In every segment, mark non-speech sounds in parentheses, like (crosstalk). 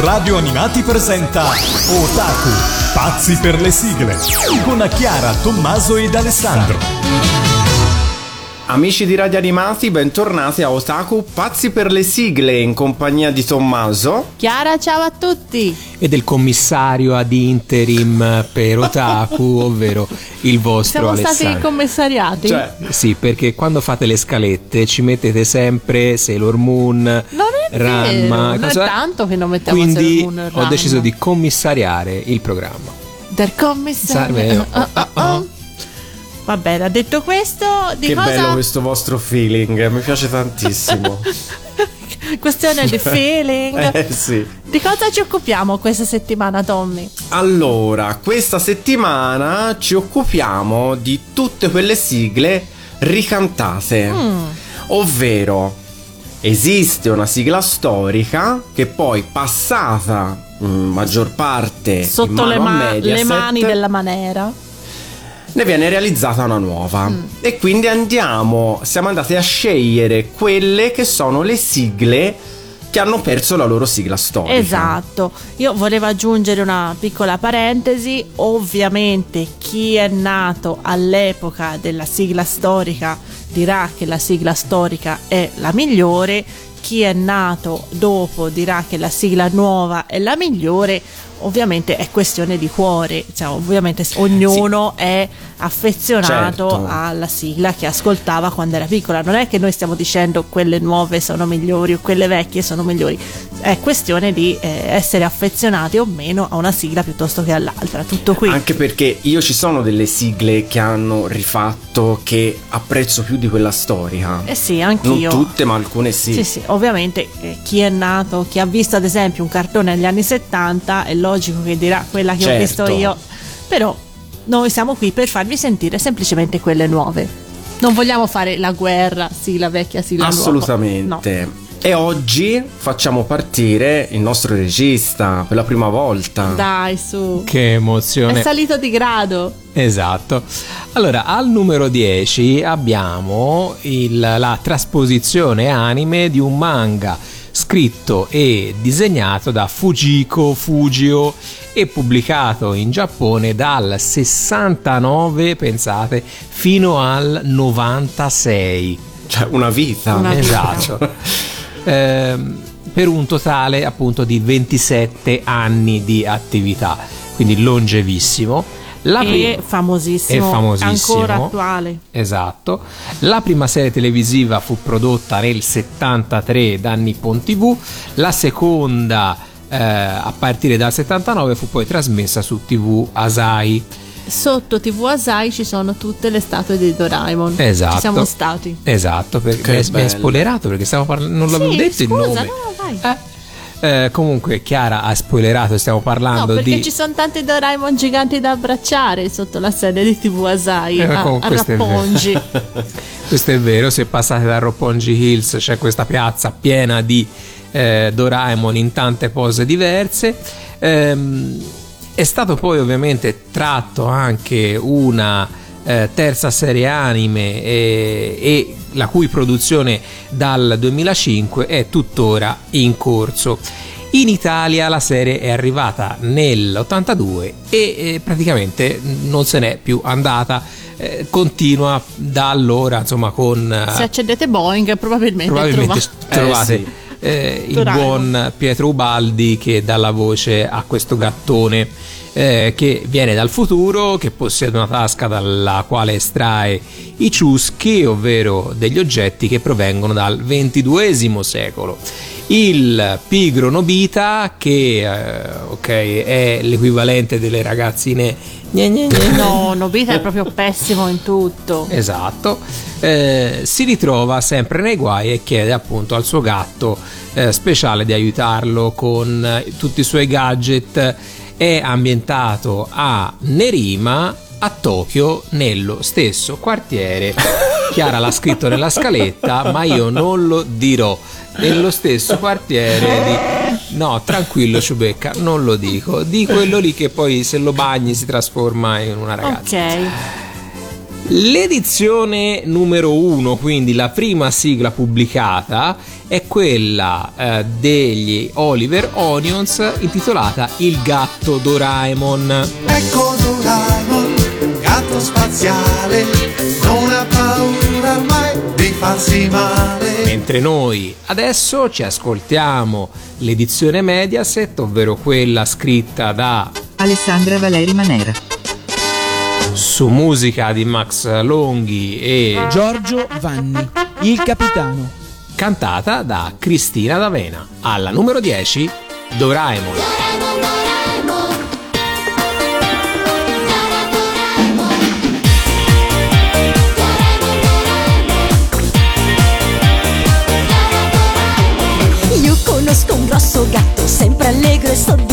Radio Animati presenta Otaku, pazzi per le sigle, con Chiara, Tommaso ed Alessandro. Amici di Radio Animati, bentornati a Otaku Pazzi per le sigle in compagnia di Tommaso. Chiara, ciao a tutti! E del commissario ad interim per Otaku, (laughs) ovvero il vostro Siamo Alessandro. stati commissariati? Cioè, sì, perché quando fate le scalette ci mettete sempre Sailor Moon, non Ranma. vero, non è tanto che non mettiamo Quindi Moon ho deciso di commissariare il programma. Del commissario. Oh, oh, oh. Va bene, detto questo, di che cosa... bello questo vostro feeling, mi piace tantissimo. (laughs) Questione di feeling. (laughs) eh sì. Di cosa ci occupiamo questa settimana, Tommy? Allora, questa settimana ci occupiamo di tutte quelle sigle ricantate. Mm. Ovvero, esiste una sigla storica che poi passata in maggior parte Sotto le, ma- Mediaset, le mani della manera. ne viene realizzata una nuova Mm. e quindi andiamo siamo andati a scegliere quelle che sono le sigle che hanno perso la loro sigla storica. Esatto, io volevo aggiungere una piccola parentesi, ovviamente chi è nato all'epoca della sigla storica dirà che la sigla storica è la migliore, chi è nato dopo dirà che la sigla nuova è la migliore, ovviamente è questione di cuore, cioè ovviamente ognuno è affezionato Certo. alla sigla che ascoltava quando era piccola, non è che noi stiamo dicendo quelle nuove sono migliori o quelle vecchie sono migliori, è questione di eh, essere affezionati o meno a una sigla piuttosto che all'altra, tutto qui. anche perché io ci sono delle sigle che hanno rifatto che apprezzo più di quella storica Eh sì, non anch'io. tutte ma alcune sì, Sì, sì, ovviamente eh, chi è nato, chi ha visto ad esempio un cartone negli anni 70 è logico che dirà quella che ho Certo. visto io, però noi siamo qui per farvi sentire semplicemente quelle nuove. Non vogliamo fare la guerra, sì, la vecchia, sì, la nuova. assolutamente e oggi facciamo partire il nostro regista per la prima volta. Dai, su. Che È emozione! salito di grado. Esatto. Allora, al numero 10 abbiamo il- la trasposizione anime di un manga scritto e disegnato da Fujiko Fujio e pubblicato in Giappone dal 69, pensate, fino al 96. cioè una vita Una vita. Esatto. (laughs) Ehm, per un totale appunto di 27 anni di attività, quindi longevissimo. La pri- e famosissimo, è famosissimo. ancora attuale. Esatto. La prima serie televisiva fu prodotta nel 73 da Nippon TV, la seconda eh, a partire dal 79 fu poi trasmessa su TV Asai. Sotto TV Asai ci sono tutte le statue di Doraemon. Esatto. Ci siamo stati. Esatto, perché mi mi hai spoilerato perché stiamo parlando non l'avevo Sì, detto il scusa, nome. no, vai. Eh. Eh, comunque Chiara ha spoilerato, stiamo No, parlando perché di ci sono tanti Doraemon giganti da abbracciare sotto la serie di TV Asai Eh, a, comunque a questo è vero. Rappongi. (laughs) Questo è vero, se passate da Roppongi Hills c'è questa piazza piena di eh, Doraemon in tante pose diverse. Ehm, è stato poi ovviamente tratto anche una eh, terza serie anime eh, e la cui produzione dal 2005 è tuttora in corso. In Italia la serie è arrivata nell'82 e eh, praticamente non se n'è più andata. Eh, continua da allora, insomma, con eh, Se accendete Boeing probabilmente, probabilmente trova- trovate Eh, sì. Eh, il buon Pietro Ubaldi che dà la voce a questo gattone eh, che viene dal futuro, che possiede una tasca dalla quale estrae i ciuschi, ovvero degli oggetti che provengono dal XXII secolo. Il pigro Nobita, che eh, ok, è l'equivalente delle ragazzine gne gne gne, No, Nobita è proprio pessimo in tutto. Esatto, Eh, si ritrova sempre nei guai e chiede appunto al suo gatto eh, speciale di aiutarlo con eh, tutti i suoi gadget. È ambientato a Nerima, a Tokyo, nello stesso quartiere. (laughs) Chiara l'ha scritto nella scaletta, ma io non lo dirò. Nello stesso quartiere di... No, tranquillo Ciubecca, non lo dico. Di quello lì che poi se lo bagni si trasforma in una ragazza. Ok. L'edizione numero uno, quindi la prima sigla pubblicata, è quella eh, degli Oliver Onions intitolata Il gatto Doraemon. Ecco Doraemon, gatto spaziale, non ha paura mai di farsi male. Mentre noi adesso ci ascoltiamo l'edizione Mediaset, ovvero quella scritta da Alessandra Valeri Manera. Su musica di Max Longhi e Giorgio Vanni, il capitano. cantata da Cristina D'Avena. Alla numero 10, Doraemon. Io conosco un grosso gatto, sempre allegro e soddisfatto,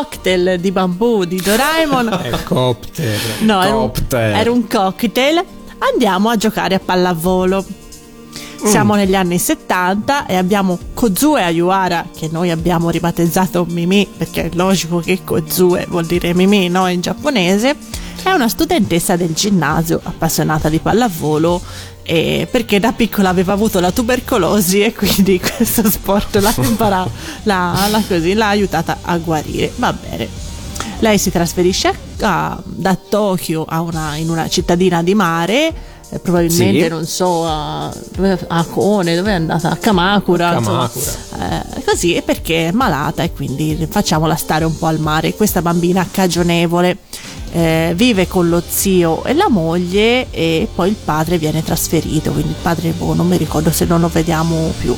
cocktail di bambù di Doraemon, (laughs) Helicopter. no, era un, era un cocktail, andiamo a giocare a pallavolo. Siamo negli anni 70 e abbiamo Kozue Ayuara, che noi abbiamo ribattezzato Mimi, perché è logico che Kozue vuol dire Mimi, no? In giapponese. È una studentessa del ginnasio appassionata di pallavolo eh, perché da piccola aveva avuto la tubercolosi e quindi (laughs) questo sport l'ha (laughs) imparato, l'ha, l'ha così, l'ha aiutata a guarire. Va bene. Lei si trasferisce a- da Tokyo a una, in una cittadina di mare, eh, probabilmente Sì. non so, a, a Kone, dove è andata? A Kamakura. insomma. Kamakura. Eh, così è perché è malata e quindi facciamola stare un po' al mare. Questa bambina cagionevole eh, vive con lo zio e la moglie e poi il padre viene trasferito, quindi il padre boh, non mi ricordo se non lo vediamo più.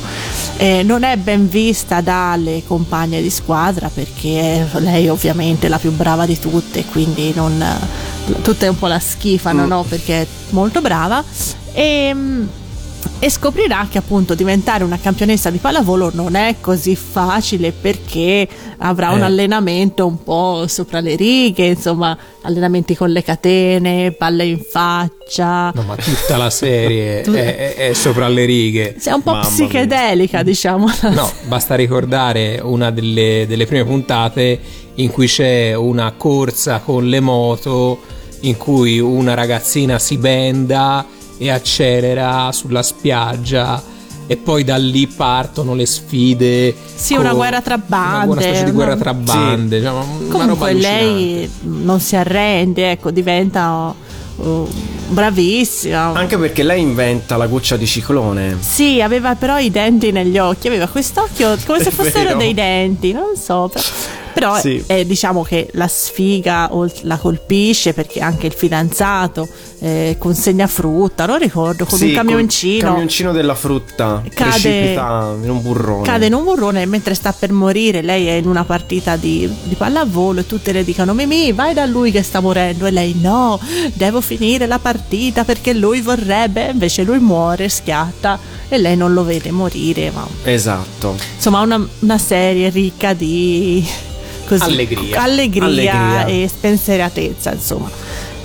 Eh, non è ben vista dalle compagne di squadra perché lei ovviamente è la più brava di tutte, quindi non, tutte un po' la schifano, no? Perché è molto brava. E, e scoprirà che appunto diventare una campionessa di pallavolo non è così facile perché avrà un Eh. allenamento un po' sopra le righe, insomma, allenamenti con le catene, palle in faccia. No, ma tutta la serie (laughs) è, è- è sopra le righe. Sei un po' Mamma mia. psichedelica, diciamo. No, basta ricordare una delle, delle prime puntate in cui c'è una corsa con le moto in cui una ragazzina si benda e accelera sulla spiaggia e poi da lì partono le sfide. Sì, una guerra tra Una bande, specie di guerra tra bande. cioè, una roba Comunque lei non si arrende, ecco, diventa uh, bravissima. Anche perché lei inventa la goccia di ciclone. Sì, aveva però i denti negli occhi, aveva quest'occhio come se (laughs) fossero dei denti, non so. Però, però Sì. eh, diciamo che la sfiga la colpisce perché anche il fidanzato eh, consegna frutta, non ricordo, con Sì, un camioncino. col camioncino della frutta Cade- precipita in un burrone. Cade in un burrone e mentre sta per morire lei è in una partita di, di pallavolo e tutte le dicono Mimì vai da lui che sta morendo e lei no devo finire la partita perché lui vorrebbe invece lui muore schiatta e lei non lo vede morire ma Esatto. insomma una, una serie ricca di così, Allegria. allegria Allegria. e spensieratezza insomma.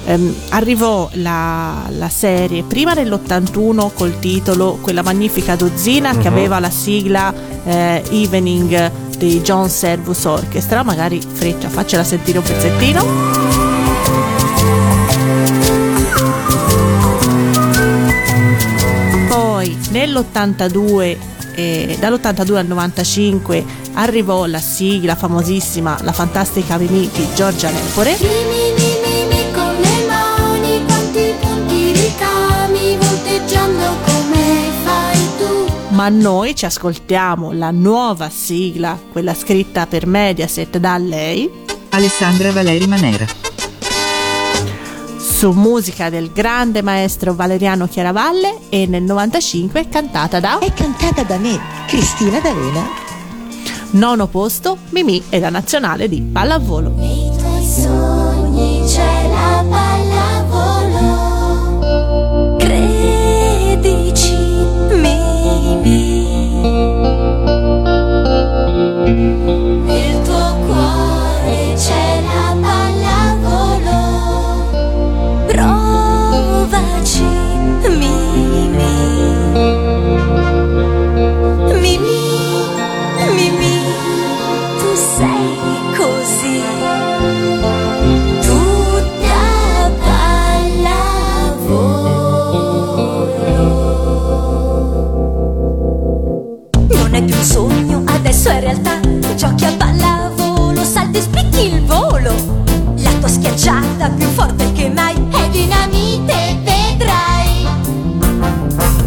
Ehm, arrivò la, la serie prima nell'81 col titolo Quella magnifica dozzina che aveva la sigla eh, Evening dei John Servus Orchestra. Magari Freccia faccela sentire un pezzettino. Poi nell'82 eh, dall'82 al 95 arrivò la sigla famosissima La fantastica Mimì di Giorgia Lepore Mi, mi, mi, mi, mi, con le mani quanti punti ricami volteggiando come fai tu. Ma noi ci ascoltiamo la nuova sigla, quella scritta per Mediaset da lei, Alessandra Valeri Manera. Su musica del grande maestro Valeriano Chiaravalle e nel 95 cantata da È cantata da me, Cristina D'Arena. nono posto Mimì e la nazionale di pallavolo. Nei tuoi sogni c'è la pallavolo Credici, Mimi. Giochi a pallavolo, salti, spicchi il volo. La tua schiacciata più forte che mai. è dinamite vedrai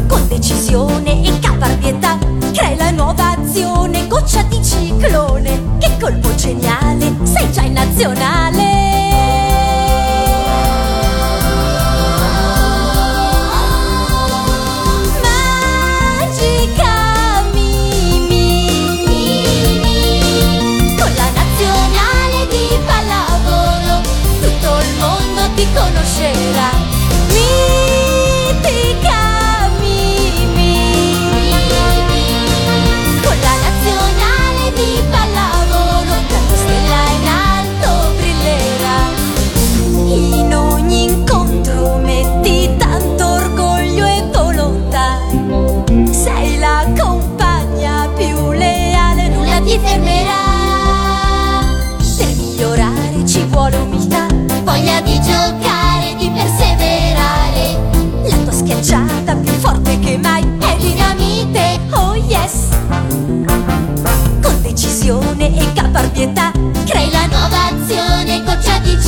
Con decisione e caparbietà crei la nuova azione, goccia di ciclone. Che colpo geniale, sei già in nazionale.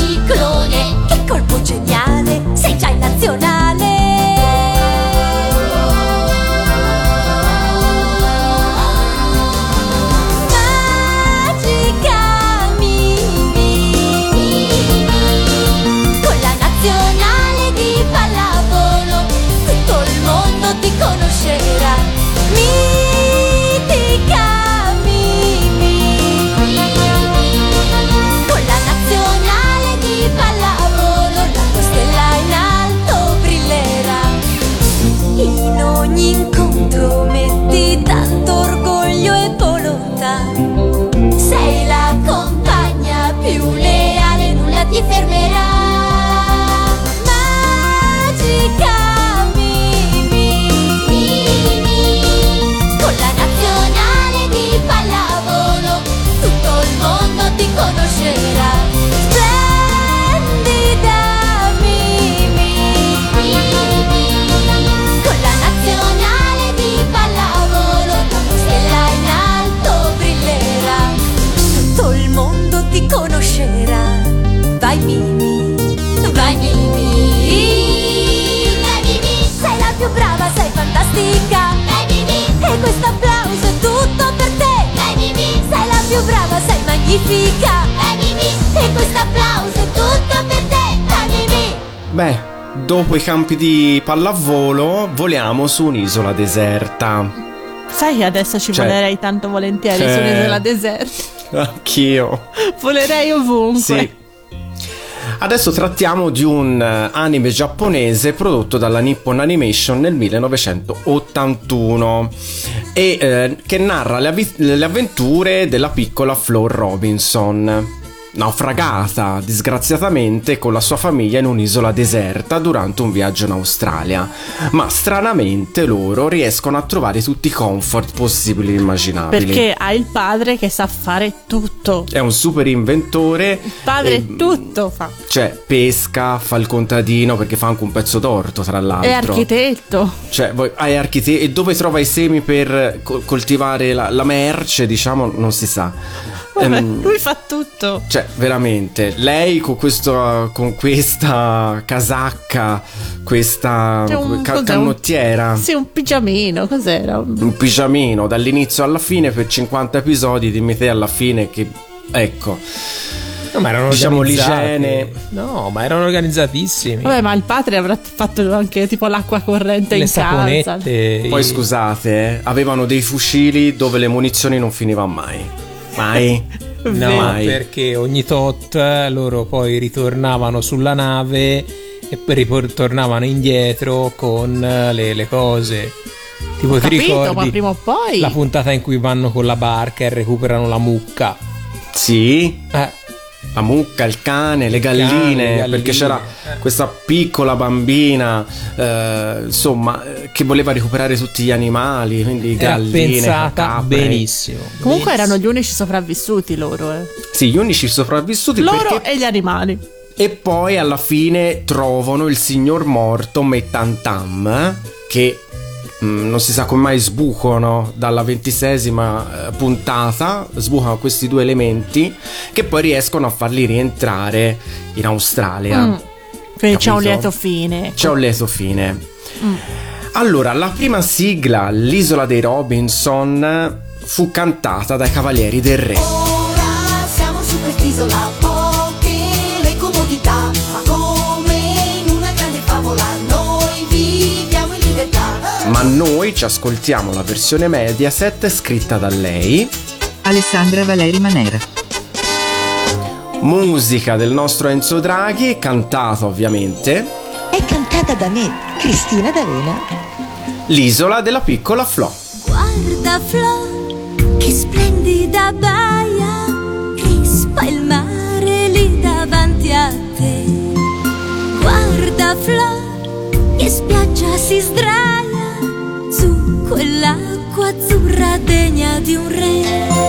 Goccia di ciclone conoscerà. Vai Mimi, vai Mimi, vai Mimi, sei la più brava, sei fantastica. Vai Mimi, e questo applauso è tutto per te. Vai Mimi, sei la più brava, sei magnifica. Vai Mimi, e questo applauso è tutto per te. Vai Mimi. Beh, dopo i campi di pallavolo, voliamo su un'isola deserta. Sai che adesso ci Cioè- volerei tanto volentieri Cioè- su un'isola deserta. Anch'io. Volerei ovunque. Sì. Adesso trattiamo di un eh, anime giapponese prodotto dalla Nippon Animation nel 1981 e eh, che narra le, avvi- le avventure della piccola Flor Robinson, naufragata disgraziatamente con la sua famiglia in un'isola deserta durante un viaggio in Australia. Ma stranamente loro riescono a trovare tutti i comfort possibili e immaginabili. Perché ha il padre che sa fare tutto. È un super inventore. Il padre e- tutto fa. cioè, pesca, fa il contadino perché fa anche un pezzo d'orto, tra l'altro. È architetto. Cioè, voi, hai archite- e dove trova i semi per col- coltivare la, la merce, diciamo, non si sa. Vabbè, Ehm, lui fa tutto. cioè, veramente, lei con, questo, con questa casacca, questa un- ca- cos'è, un- canottiera, Sì, un pigiamino, cos'era? un pigiamino dall'inizio alla fine per 50 episodi, dimmi te alla fine che... Ecco, No, ma erano Diciamo, l'igiene. No, ma erano organizzatissimi. Vabbè, ma il padre avrà fatto anche tipo l'acqua corrente Le in casa. saponette. Poi i- scusate, eh, avevano dei fucili dove le munizioni non finivano mai. Mai. No, mai. perché ogni tot loro poi ritornavano sulla nave e poi ritornavano indietro con eh, le, le cose. Tipo, ti Capito, ma ricordi prima o poi. la puntata in cui vanno con la barca e recuperano la mucca? Sì, Eh, la mucca, il cane, le Il cane, galline, le galline, perché c'era eh. questa piccola bambina, eh, insomma, eh, che voleva recuperare tutti gli animali, quindi era galline, pensata capre. benissimo. Comunque Benissimo. erano gli unici sopravvissuti loro, eh. Sì, gli unici sopravvissuti Loro perché... e gli animali. E poi alla fine trovano il signor morto Metantam che mm, non si sa come mai sbucano dalla ventisesima eh, puntata, sbucano questi due elementi che poi riescono a farli rientrare in Australia. Mm. Quindi c'è un lieto fine. C'è un lieto fine. Mm. Allora, la prima sigla, L'isola dei Robinson, fu cantata dai Cavalieri del Re. Ora siamo su quest'isola, Ma noi ci ascoltiamo la versione Mediaset scritta da lei, Alessandra Valeri Manera. musica del nostro Enzo Draghi, cantata ovviamente, È cantata da me, Cristina D'Avena. l'isola della piccola Flo. Guarda Flo, che splendida baia, crispa il mare lì davanti a te. Guarda Flo, che spiaggia si sdraia quell'acqua azzurra degna di un re.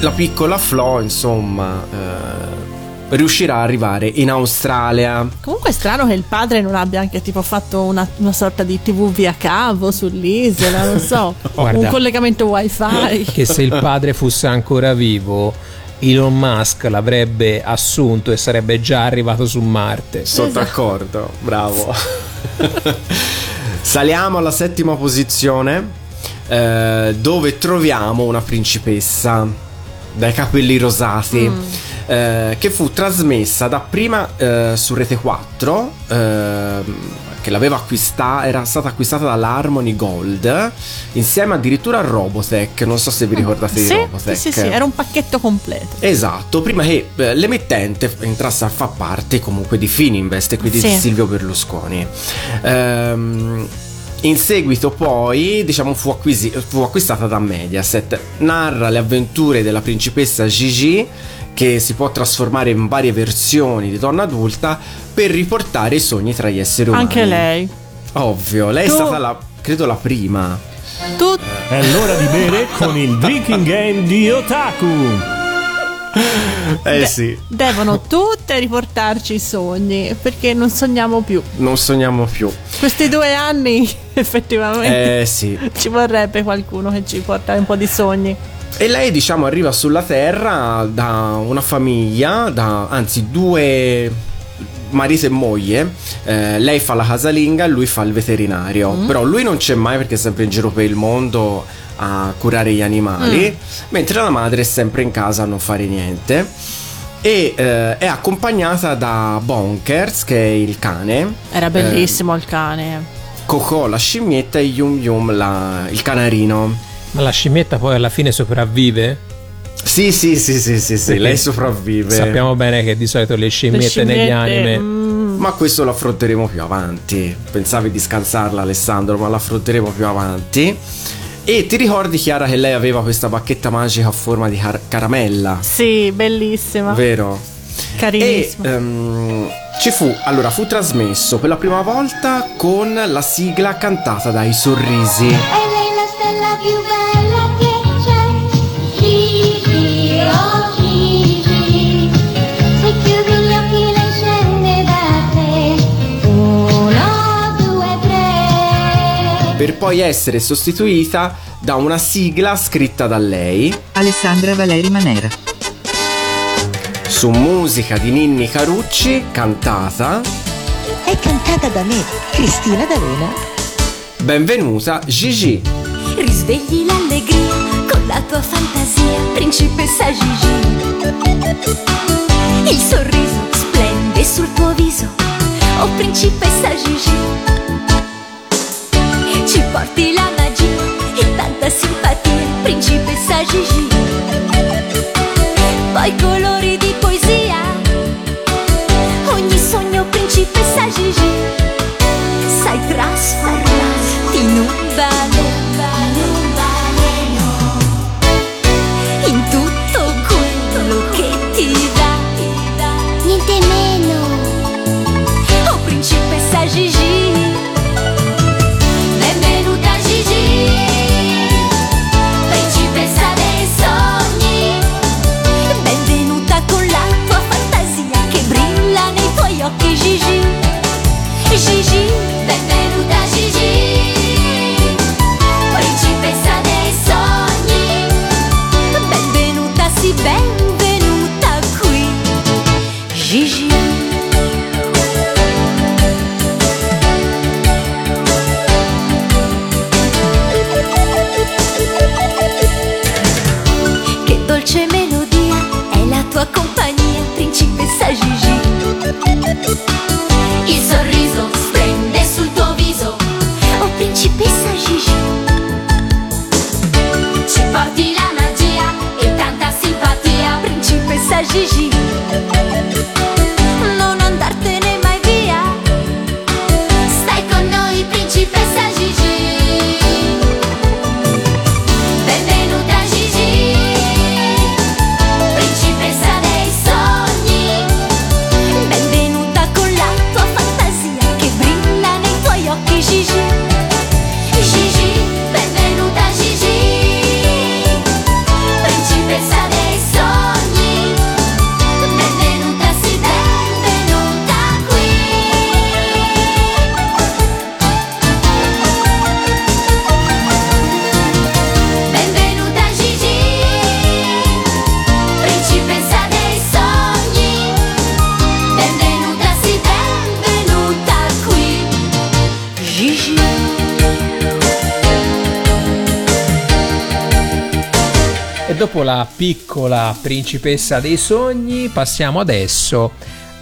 La piccola Flo, insomma, eh, riuscirà ad arrivare in Australia. Comunque è strano che il padre non abbia anche tipo fatto una, una sorta di tv via cavo sull'isola, non so, (laughs) Guarda. un collegamento wifi. (laughs) Che se il padre fosse ancora vivo, Elon Musk l'avrebbe assunto e sarebbe già arrivato su Marte. Sono Esatto. d'accordo, bravo. (laughs) Saliamo alla settima posizione, eh, dove troviamo una principessa dai capelli rosati. Mm. eh, che fu trasmessa dapprima eh, su Rete 4 ehm, che l'aveva acquistata era stata acquistata dall'Harmony Gold insieme addirittura a Robotech non so se vi ricordate di Sì, Robotech sì, sì, sì, era un pacchetto completo. Esatto, prima che eh, l'emittente entrasse a far parte comunque di Fininvest e quindi di Sì. Silvio Berlusconi. Ehm, in seguito poi, diciamo, fu, acquisi- fu acquistata da Mediaset. Narra le avventure della principessa Gigi che si può trasformare in varie versioni di donna adulta per riportare i sogni tra gli esseri umani. Anche lei. Ovvio, lei Tu- è stata la, credo la prima. Tu È l'ora di bere con il drinking game di Otaku. Eh sì, devono tutte riportarci i sogni perché non sogniamo più. non sogniamo più. Questi due anni (laughs) effettivamente Eh sì. ci vorrebbe qualcuno che ci porta un po' di sogni. E lei, diciamo, arriva sulla Terra da una famiglia, da, anzi due marito e moglie. Eh, lei fa la casalinga lui fa il veterinario. Però lui non c'è mai perché è sempre in giro per il mondo a curare gli animali, mentre la madre è sempre in casa a non fare niente. E eh, è accompagnata da Bonkers, che è il cane, Era bellissimo il cane. Coco la scimmietta e Yum Yum la- il canarino. Ma la scimmietta poi alla fine sopravvive? Sì, sì, sì, sì, sì, sì, lei sopravvive. Sappiamo bene che di solito le scimmiette, Le negli scimmiette, anime. mm, Ma questo lo affronteremo più avanti. Pensavi di scansarla, Alessandro, ma l'affronteremo più avanti. E ti ricordi, Chiara, che lei aveva questa bacchetta magica a forma di car- caramella? sì, bellissima. Vero? E Carinissima. ehm, ci fu, allora, fu trasmesso per la prima volta con la sigla cantata dai sorrisi. E lei la stella più bella che c'è Gigi, oh Per poi essere sostituita da una sigla scritta da lei Alessandra Valeri Manera. su musica di Ninni Carucci, cantata. È cantata da me, Cristina D'Avena. Benvenuta Gigi. Risvegli l'allegria con la tua fantasia, principessa Gigi. Il sorriso splende sul tuo viso, oh principessa Gigi. Porti la magia e tanta simpatia, principessa Gigi. Poi colori di poesia, ogni sogno, principessa Gigi il sorriso. Dopo la piccola principessa dei sogni, passiamo adesso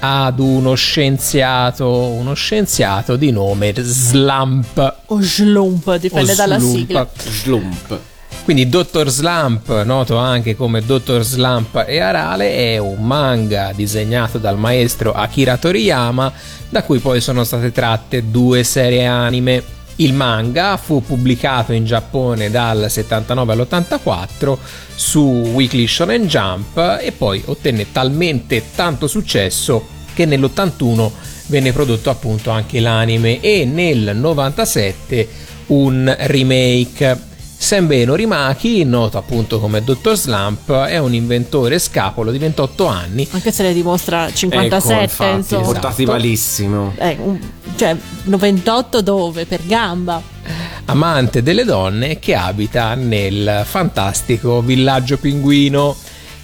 ad uno scienziato, uno scienziato di nome Slump. O Slump, dipende O dalla Slump. sigla. Slump. Quindi Dr. Slump, noto anche come Dr. Slump e Arale, è un manga disegnato dal maestro Akira Toriyama, da cui poi sono state tratte due serie anime. Il manga fu pubblicato in Giappone dal 79 all'84 su Weekly Shonen Jump e poi ottenne talmente tanto successo che nell'81 venne prodotto appunto anche l'anime e nel 97 un remake. Senbei Norimaki, noto appunto come Dr. Slump, è un inventore scapolo di 28 anni Anche se ne dimostra 57, ecco, infatti, insomma. portati malissimo. Eh, un- cioè, 98 dove? Per gamba. amante delle donne che abita nel fantastico villaggio pinguino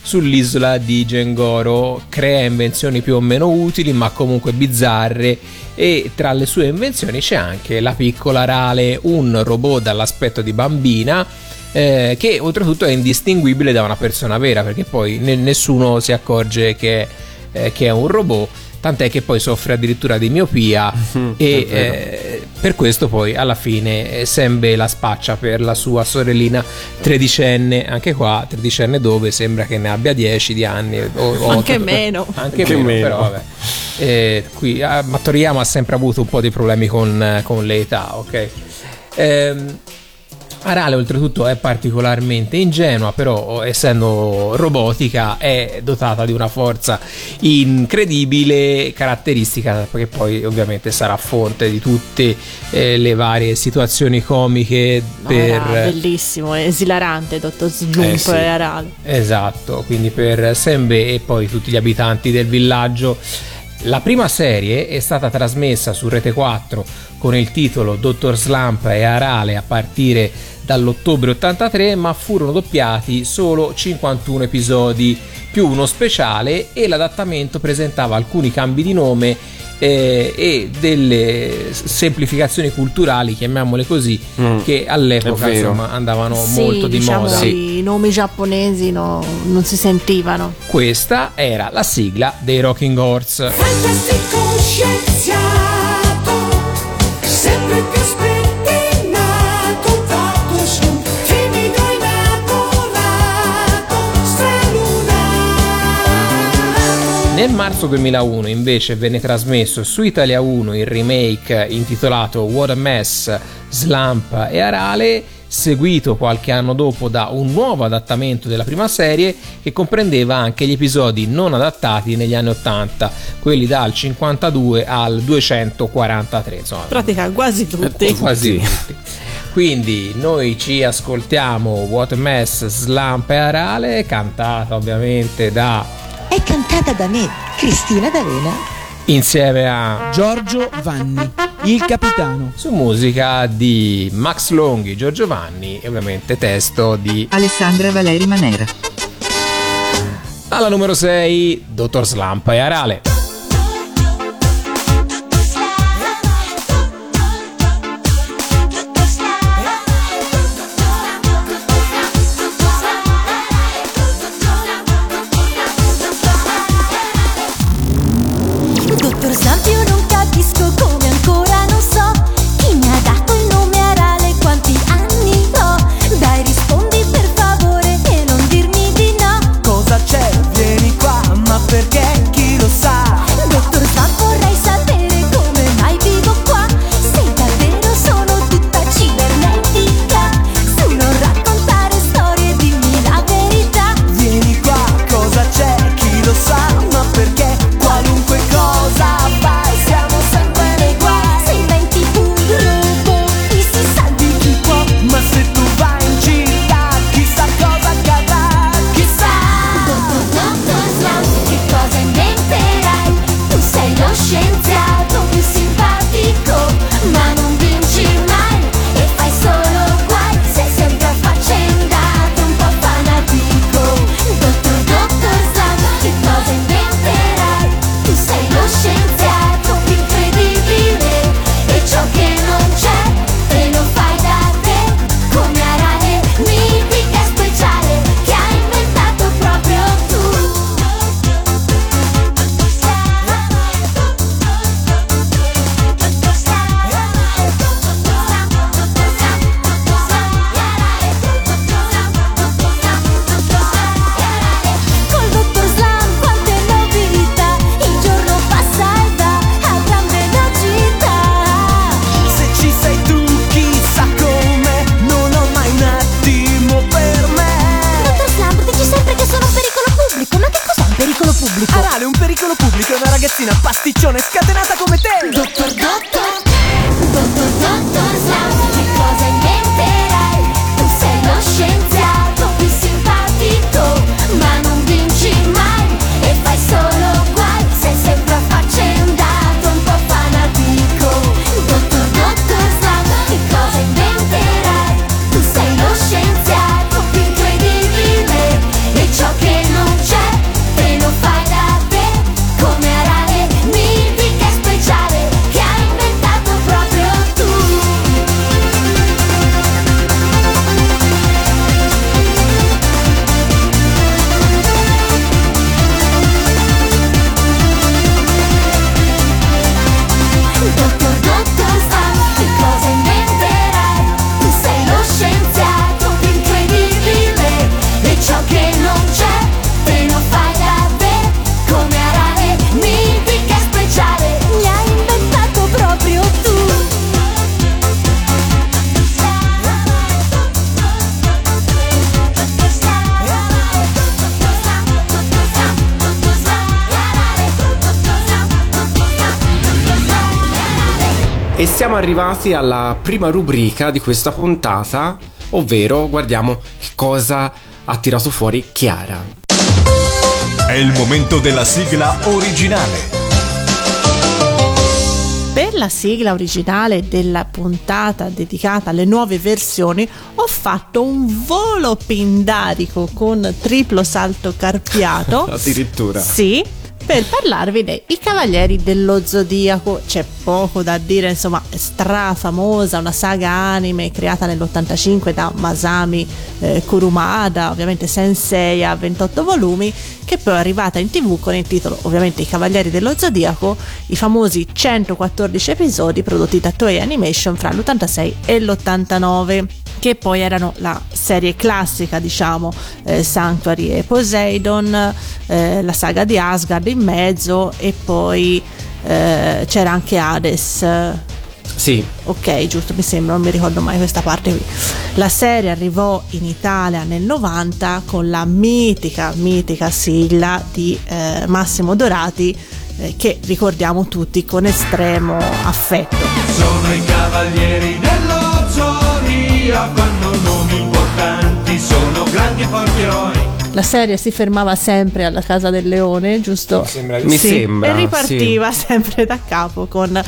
sull'isola di Gengoro. Crea invenzioni più o meno utili, ma comunque bizzarre. E tra le sue invenzioni c'è anche la piccola Rale, un robot dall'aspetto di bambina. eh, che oltretutto è indistinguibile da una persona vera perché poi ne- nessuno si accorge che, eh, che è un robot tant'è che poi soffre addirittura di miopia (laughs) e è vero. eh, per questo poi alla fine eh, Sembe la spaccia per la sua sorellina tredicenne, anche qua tredicenne dove sembra che ne abbia 10 di anni o, o Anche otto. meno. anche, Anche meno, meno. però vabbè Eh, qui, ah, ma Toriyama ha sempre avuto un po' di problemi con, eh, con le età ok Ehm, Arale oltretutto è particolarmente ingenua, però essendo robotica è dotata di una forza incredibile, caratteristica che poi ovviamente sarà fonte di tutte eh, le varie situazioni comiche per... era bellissimo, esilarante, Dottor Slump Eh, sì. e Arale. Esatto, quindi per Sembe e poi tutti gli abitanti del villaggio. La prima serie è stata trasmessa su Rete 4 con il titolo Dottor Slump e Arale a partire dall'ottobre 83, ma furono doppiati solo 51 episodi più uno speciale e l'adattamento presentava alcuni cambi di nome eh, e delle semplificazioni culturali, chiamiamole così, Mm, che all'epoca insomma andavano Sì, molto di diciamo, moda. i nomi giapponesi no- non si sentivano. Questa era la sigla dei Rocking Horse. Fantastico marzo 2001 invece venne trasmesso su Italia 1 il remake intitolato What a Mess, Slump e Arale, seguito qualche anno dopo da un nuovo adattamento della prima serie che comprendeva anche gli episodi non adattati negli anni 80, quelli dal 52 al 243, insomma, In pratica quasi tutti. quasi tutti. Quindi noi ci ascoltiamo What a Mess, Slump e Arale, cantata ovviamente da È cantata da me, Cristina D'Avena. insieme a Giorgio Vanni, il capitano. su musica di Max Longhi, Giorgio Vanni e ovviamente testo di Alessandra Valeri Manera. alla numero 6 Dottor Slampa e Arale. Arrivati alla prima rubrica di questa puntata, ovvero guardiamo che cosa ha tirato fuori Chiara. È il momento della sigla originale. Per la sigla originale della puntata dedicata alle nuove versioni ho fatto un volo pindarico con triplo salto carpiato. (laughs) Addirittura. Sì, per parlarvi dei Cavalieri dello Zodiaco. C'è poco da dire, insomma, strafamosa, una saga anime creata nell'85 da Masami eh, Kurumada, ovviamente Sensei a 28 volumi, che poi è arrivata in tv con il titolo ovviamente I Cavalieri dello Zodiaco, i famosi 114 episodi prodotti da Toei Animation fra l'86 e l'89 che poi erano la serie classica, diciamo, eh, Sanctuary e Poseidon, eh, la saga di Asgard in mezzo e poi eh, c'era anche Hades. Sì, Ok, giusto, mi sembra, non mi ricordo mai questa parte qui. La serie arrivò in Italia nel 90 con la mitica, mitica sigla di eh, Massimo Dorati eh, che ricordiamo tutti con estremo affetto. Sono i cavalieri dello zodiaco, hanno nomi importanti, sono grandi e forti eroi. La serie si fermava sempre alla Casa del Leone, giusto? Mi sembra di Mi Sì, sembra, E ripartiva (laughs) sempre da capo con,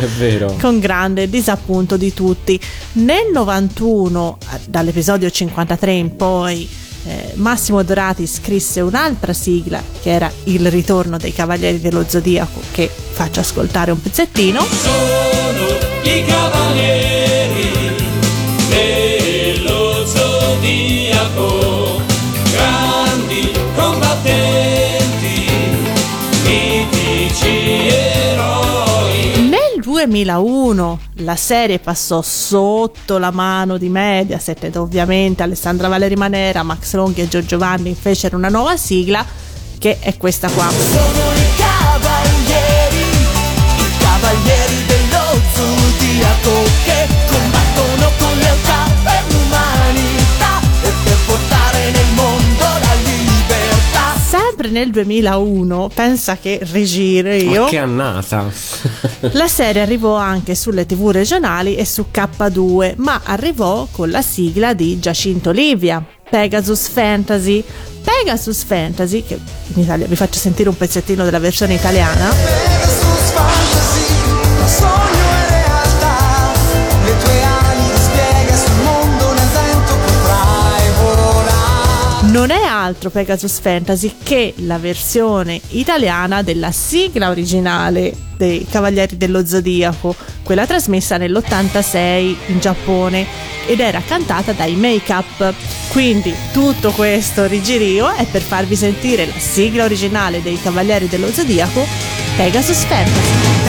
con grande disappunto di tutti. Nel 91, eh, dall'episodio 53 in poi, eh, Massimo Dorati scrisse un'altra sigla che era Il ritorno dei Cavalieri dello Zodiaco, che faccio ascoltare un pezzettino. Sono i cavalieri 2001 la serie passò sotto la mano di Mediaset ed ovviamente Alessandra Valeri Manera, Max Longhi e Giorgio Vanni fecero una nuova sigla che è questa qua. Sono i cavalieri, i cavalieri dello zodiaco Che Sempre nel 2001, pensa che rigire io, Ma che annata. la (laughs) serie arrivò anche sulle tv regionali e su K2, ma arrivò con la sigla di Giacinto Livia, Pegasus Fantasy. Pegasus Fantasy, che in Italia vi faccio sentire un pezzettino della versione italiana. Non è altro Pegasus Fantasy che la versione italiana della sigla originale dei Cavalieri dello Zodiaco, quella trasmessa nell'86 in Giappone ed era cantata dai Make Up. Quindi tutto questo rigirio è per farvi sentire la sigla originale dei Cavalieri dello Zodiaco, Pegasus Fantasy.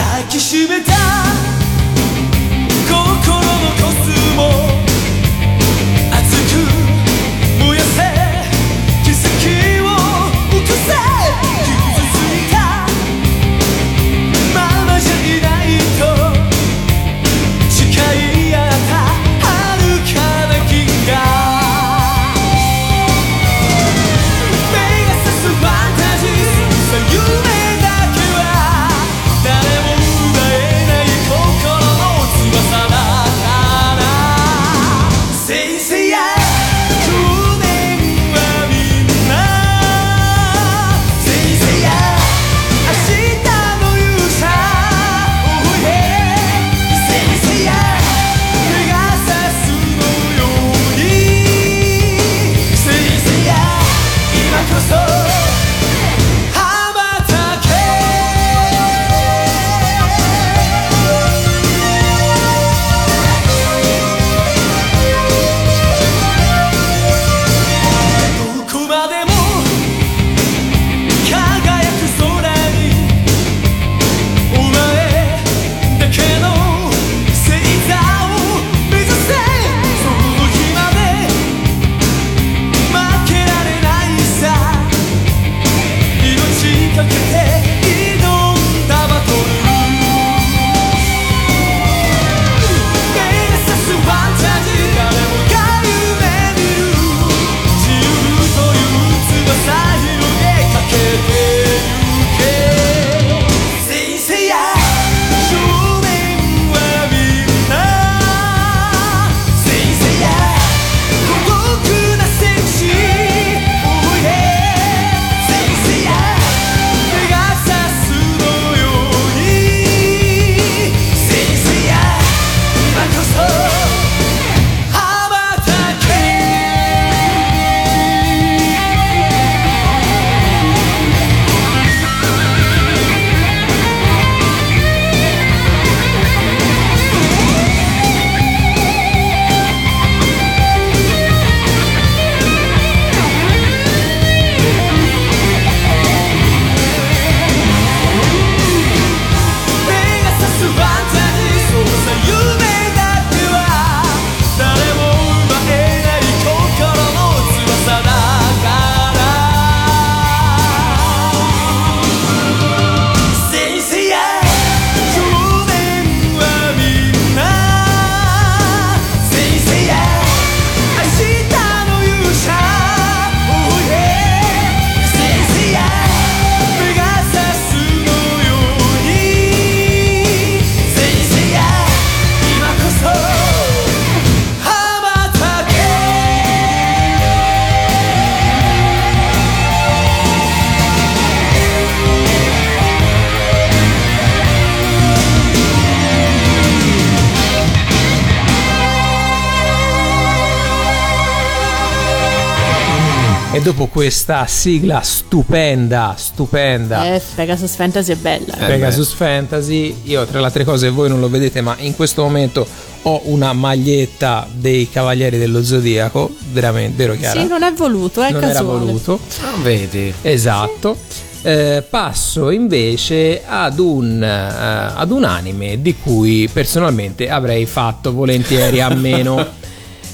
Dopo questa sigla stupenda, stupenda. Eh, Pegasus Fantasy è bella. eh. Pegasus Fantasy. Io, tra le altre cose, voi non lo vedete, ma in questo momento ho una maglietta dei Cavalieri dello Zodiaco. Veramente, vero Chiara? Sì, non è voluto, è non era casuale. voluto. Ah, vedi. Esatto. Eh, passo invece ad un, eh, ad un anime di cui personalmente avrei fatto volentieri a meno. (laughs)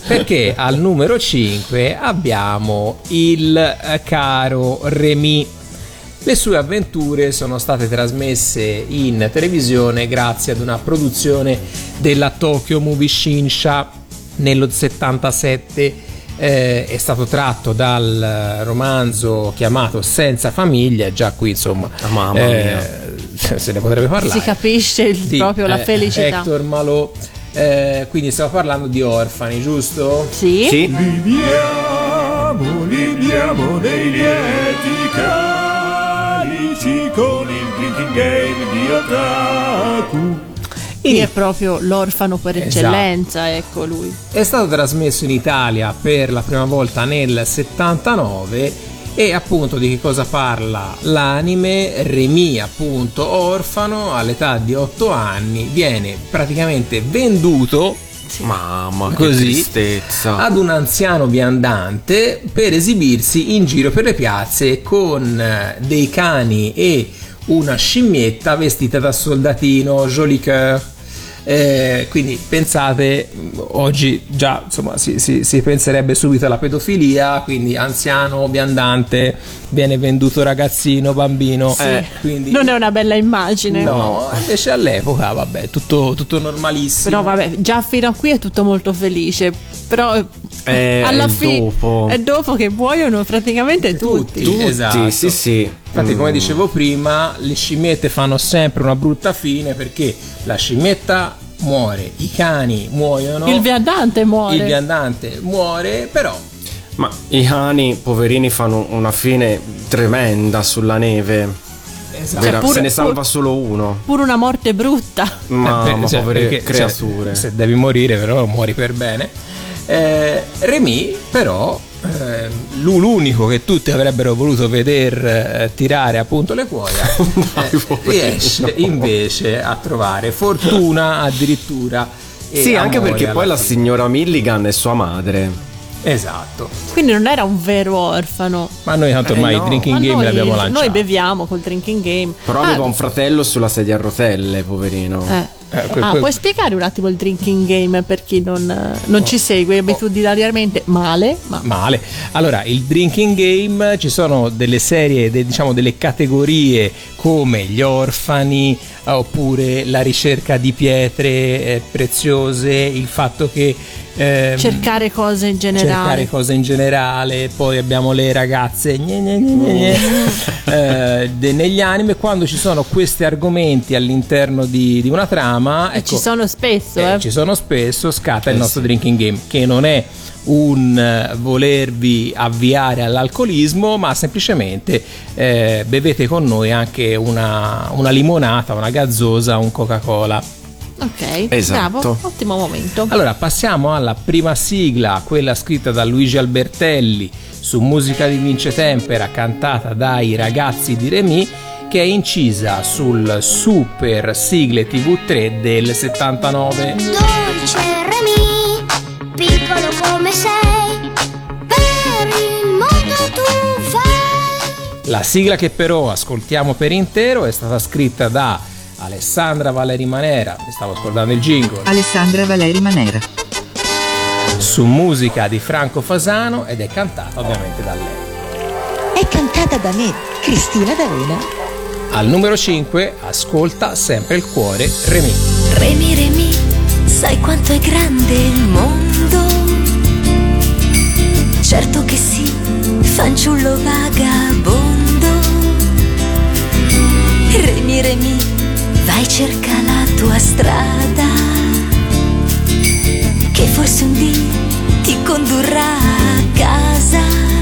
Perché al numero 5 abbiamo il eh, caro Remy. Le sue avventure sono state trasmesse in televisione grazie ad una produzione della Tokyo Movie Shinsha nello 77 eh, è stato tratto dal romanzo chiamato Senza famiglia, già qui insomma Ah, mamma eh, (laughs) se ne potrebbe parlare. Si capisce il- proprio la eh, felicità. Hector Malot, eh, quindi stiamo parlando di orfani, giusto? Sì. Sì. Liviamo, liviamo nei lieti calici con il drinking game di Otaku. Quindi è proprio l'orfano per Esatto. eccellenza, ecco lui. È stato trasmesso in Italia per la prima volta nel 79 e appunto di che cosa parla l'anime? Remy appunto orfano all'età di 8 anni viene praticamente venduto Mamma, che così tristezza. ad un anziano viandante per esibirsi in giro per le piazze con eh, dei cani e una scimmietta vestita da soldatino joli coeur. Eh, quindi pensate, oggi già insomma si, si- si penserebbe subito alla pedofilia, quindi anziano, viandante, viene venduto ragazzino, bambino. Sì. quindi Non è una bella immagine. no, invece all'epoca vabbè, tutto, tutto normalissimo. Però vabbè, già fino a qui è tutto molto felice. Però Eh, alla è fine dopo. è dopo che muoiono praticamente tutti. Tutti, esatto. Sì, sì. Infatti, come Mm. dicevo prima, le scimmiette fanno sempre una brutta fine perché la scimmietta muore, i cani muoiono, Il viandante muore. il viandante muore, però Ma i cani, poverini, fanno una fine tremenda sulla neve. esatto. Vera- pure- se ne salva pure- solo uno. Pure una morte brutta. Mamma, Eh, per- cioè, povere perché, cioè, creature. se devi morire, però muori per bene. Eh, Remy, però, eh, lu- l'unico che tutti avrebbero voluto veder eh, tirare appunto le cuoia, (laughs) eh, riesce invece a trovare fortuna addirittura. e sì, anche perché poi la signora Milligan è sua madre. Esatto. Quindi non era un vero orfano. Ma noi tanto Eh, ormai no. i drinking game noi, l'abbiamo lanciato. noi beviamo col drinking game. Però Ah, aveva un fratello sulla sedia a rotelle, poverino. eh. Eh, que- Ah, que- puoi spiegare un attimo il drinking game per chi non, non ci segue abitudinariamente male? Ma Male. Allora, il drinking game ci sono delle serie, de- diciamo delle categorie come gli orfani eh, oppure la ricerca di pietre eh, preziose, il fatto che ehm, cercare cose in generale. cercare cose in generale, poi abbiamo le ragazze gne, gne, gne, gne, gne, eh, de- negli anime quando ci sono questi argomenti all'interno di, di una trama, E ecco, ci sono spesso, eh, eh. ci sono spesso, scatta il Eh, nostro sì. drinking game, che non è un eh, volervi avviare all'alcolismo, ma semplicemente eh, bevete con noi anche una, una limonata, una gazzosa, un Coca-Cola. Ok, Esatto. bravo, ottimo momento. Allora, passiamo alla prima sigla, quella scritta da Luigi Albertelli su musica di Vince Tempera, cantata dai ragazzi di Remy, che è incisa sul Super Sigle TV3 del 79. Dolce Remy, piccolo come sei, per il mondo tu fai. La sigla che però ascoltiamo per intero è stata scritta da Alessandra Valeri Manera, mi stavo scordando il jingle, Alessandra Valeri Manera. su musica di Franco Fasano ed è cantata ovviamente da lei. È cantata da me, Cristina D'Avena. Al numero 5 ascolta sempre il cuore Remy. Remi, Remi, sai quanto è grande il mondo? Certo che sì, fanciullo vagabondo. Remi, Remi, vai cerca la tua strada, che forse un dì ti condurrà a casa.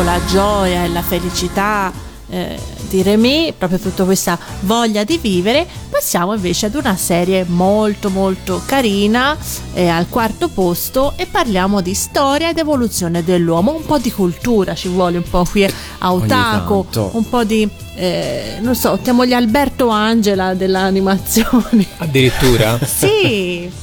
Dopo la gioia e la felicità eh, di Remy, proprio tutta questa voglia di vivere, passiamo invece ad una serie molto molto carina, eh, al quarto posto e parliamo di storia ed evoluzione dell'uomo, un po' di cultura ci vuole un po' qui a Otaco, un po' di, eh, non so, chiamogli Alberto Angela dell'animazione. Addirittura? Sì, (laughs)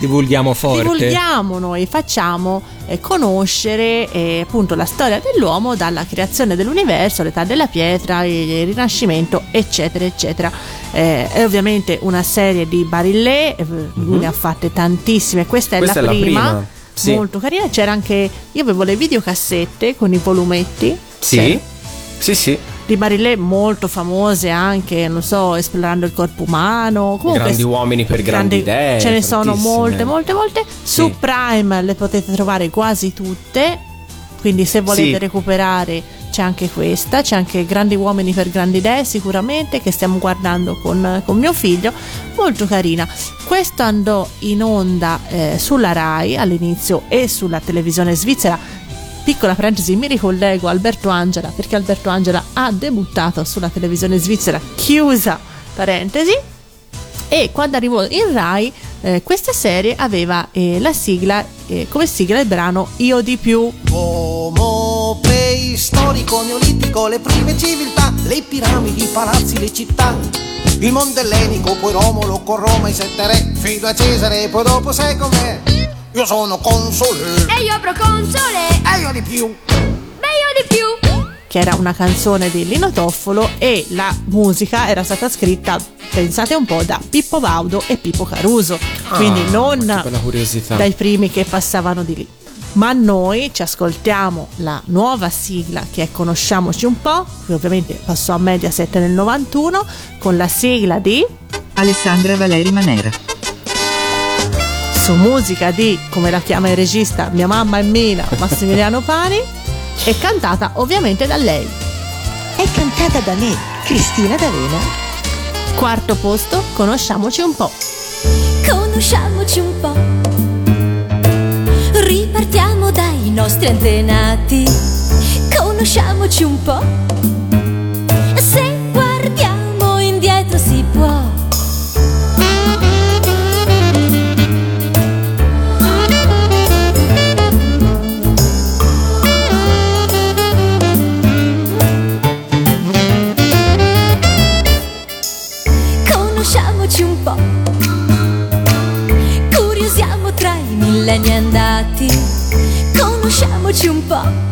divulghiamo forte. divulghiamo noi, facciamo eh, conoscere eh, appunto la storia dell'uomo dalla creazione dell'universo, l'età della pietra, il, rinascimento, eccetera, eccetera. Eh, è ovviamente una serie di Barillet, eh, lui ne ha fatte tantissime, questa è. Questa la è la prima. prima, sì. Molto carina, c'era anche io avevo le videocassette con i volumetti Sì, sì, sì. Di Barillet molto famose anche, non so, esplorando il corpo umano, comunque Grandi uomini per grandi idee, Ce ne sono molte, molte, molte. Su Sì. Prime le potete trovare quasi tutte. Quindi se volete Sì. recuperare c'è anche questa, c'è anche Grandi uomini per grandi idee sicuramente che stiamo guardando con, con mio figlio, molto carina. Questo andò in onda eh, sulla RAI all'inizio e sulla televisione svizzera. Piccola parentesi, mi ricollego a Alberto Angela perché Alberto Angela ha debuttato sulla televisione svizzera, chiusa parentesi. E quando arrivò in Rai, eh, questa serie aveva eh, la sigla, eh, come sigla il brano Io di più. Uomo preistorico, neolitico, le prime civiltà, le piramidi, i palazzi, le città. Il mondo ellenico, poi Romolo con Roma, i sette re, fido a Cesare, poi dopo sei con me. Io sono console, E io proconsole, e io di più. meglio di più. che era una canzone di Lino Toffolo e la musica era stata scritta, pensate un po', da Pippo Baudo e Pippo Caruso, quindi Ah, non dai primi che passavano di lì. Ma noi ci ascoltiamo la nuova sigla che è Conosciamoci un po', che ovviamente passò a Mediaset nel 91, con la sigla di Alessandra Valeri Manera. Su musica di, come la chiama il regista, mia mamma e Mina, Massimiliano Pani, e cantata ovviamente da lei. È cantata da me, Cristina D'Avena. Quarto posto, conosciamoci un po'. Conosciamoci un po'. Ripartiamo dai nostri antenati. Conosciamoci un po'. Millenni andati. Conosciamoci un po'.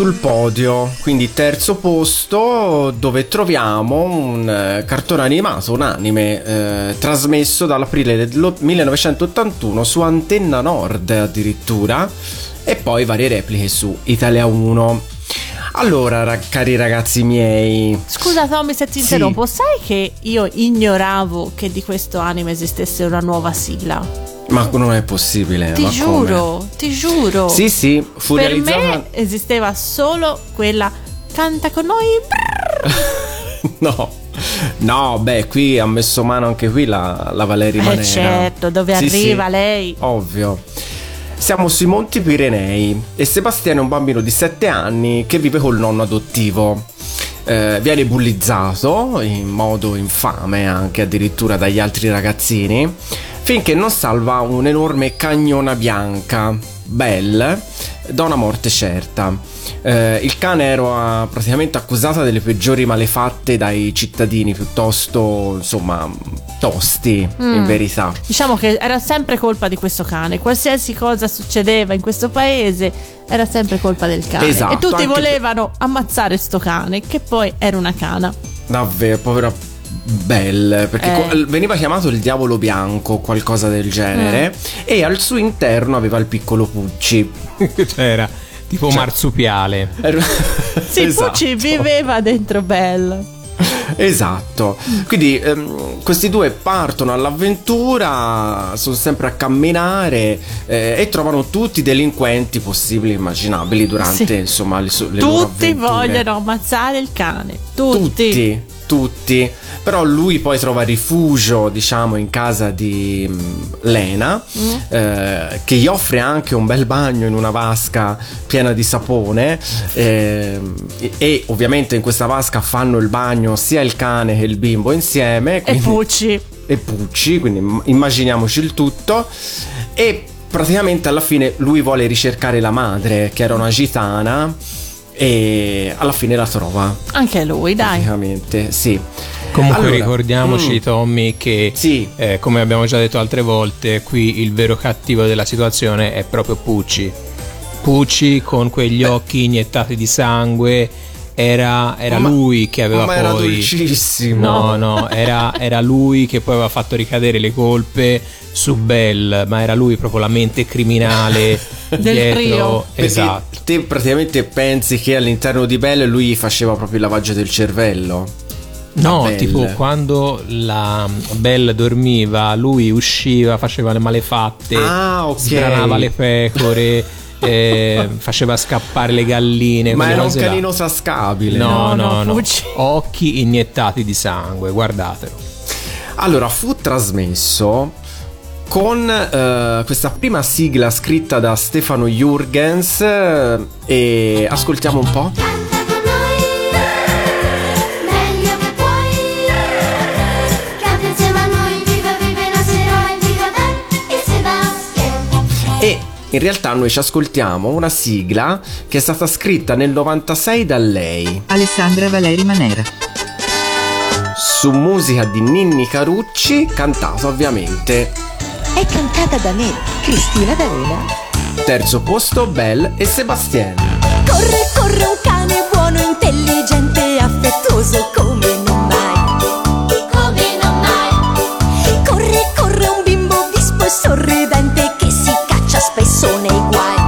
Sul podio, quindi terzo posto dove troviamo un eh, cartone animato, un anime eh, trasmesso dall'aprile del 1981 su Antenna Nord addirittura e poi varie repliche su Italia 1. Allora, ra- cari ragazzi miei, Scusa Tommy se ti Sì. interrompo, sai che io ignoravo che di questo anime esistesse una nuova sigla? Ma non è possibile. Ti giuro, ti giuro. come? Sì, sì, fu per realizzata me esisteva solo quella canta con noi. (laughs) No. No, beh, qui ha messo mano anche qui la, la Valeria Eh Manera. certo, dove Sì, arriva sì, lei? Ovvio. Siamo sui Monti Pirenei e Sebastiano è un bambino di 7 anni che vive col nonno adottivo. Eh, viene bullizzato in modo infame anche addirittura dagli altri ragazzini finché non salva un'enorme cagnona bianca, Belle, da una morte certa. Eh, il cane era praticamente accusata delle peggiori malefatte dai cittadini piuttosto, insomma, tosti in Mm. verità. Diciamo che era sempre colpa di questo cane. Qualsiasi cosa succedeva in questo paese era sempre colpa del cane. Esatto, e tutti volevano ammazzare sto cane, che poi era una cana. Davvero, povera Belle, perché Eh. veniva chiamato il diavolo bianco, qualcosa del genere, Mm. e al suo interno aveva il piccolo Pucci. (laughs) C'era tipo Cioè- marsupiale. (laughs) Sì, Esatto. Pucci viveva dentro Belle. Esatto, quindi ehm, questi due partono all'avventura, sono sempre a camminare eh, e trovano tutti i delinquenti possibili e immaginabili durante Sì. insomma le, su- le loro Tutti avventure. vogliono ammazzare il cane. Tutti. Tutti, tutti. Però lui poi trova rifugio, diciamo, in casa di mm, Lena, Mm. eh, che gli offre anche un bel bagno in una vasca piena di sapone. ehm, e, e ovviamente in questa vasca fanno il bagno sia il cane che il bimbo insieme. E quindi- Pucci. e Pucci, quindi im- immaginiamoci il tutto. E praticamente alla fine lui vuole ricercare la madre, che era una gitana, e alla fine la trova. Anche lui, dai. Praticamente, sì. Comunque Allora, ricordiamoci, mm, Tommy, che eh, come abbiamo già detto altre volte, qui il vero cattivo della situazione è proprio Pucci. Pucci con quegli occhi iniettati di sangue. Era, era Ma- lui che aveva ma poi. era dolcissimo. No, no, era, era lui che poi aveva fatto ricadere le colpe su Bell, ma era lui proprio la mente criminale (laughs) dietro. Perché Esatto. Te praticamente pensi che all'interno di Belle lui faceva proprio il lavaggio del cervello. No, tipo quando la Belle dormiva, lui usciva, faceva le malefatte, Ah, ok. sgranava le pecore, (laughs) eh, faceva scappare le galline. Ma era un là. canino tascabile. No, no, No, no. Occhi iniettati di sangue, guardatelo. Allora, fu trasmesso con eh, questa prima sigla scritta da Stefano Jurgens eh, e ascoltiamo un po'. In realtà noi ci ascoltiamo una sigla che è stata scritta nel 96 da lei Alessandra Valeri Manera. su musica di Ninni Carucci, cantata ovviamente È cantata da me, Cristina D'Avena. terzo posto Belle e Sebastien. Corre, corre un cane buono, intelligente affettuoso come non mai. Come non mai Corre, corre un bimbo vispo e sorridente che si caccia spesso nei guai.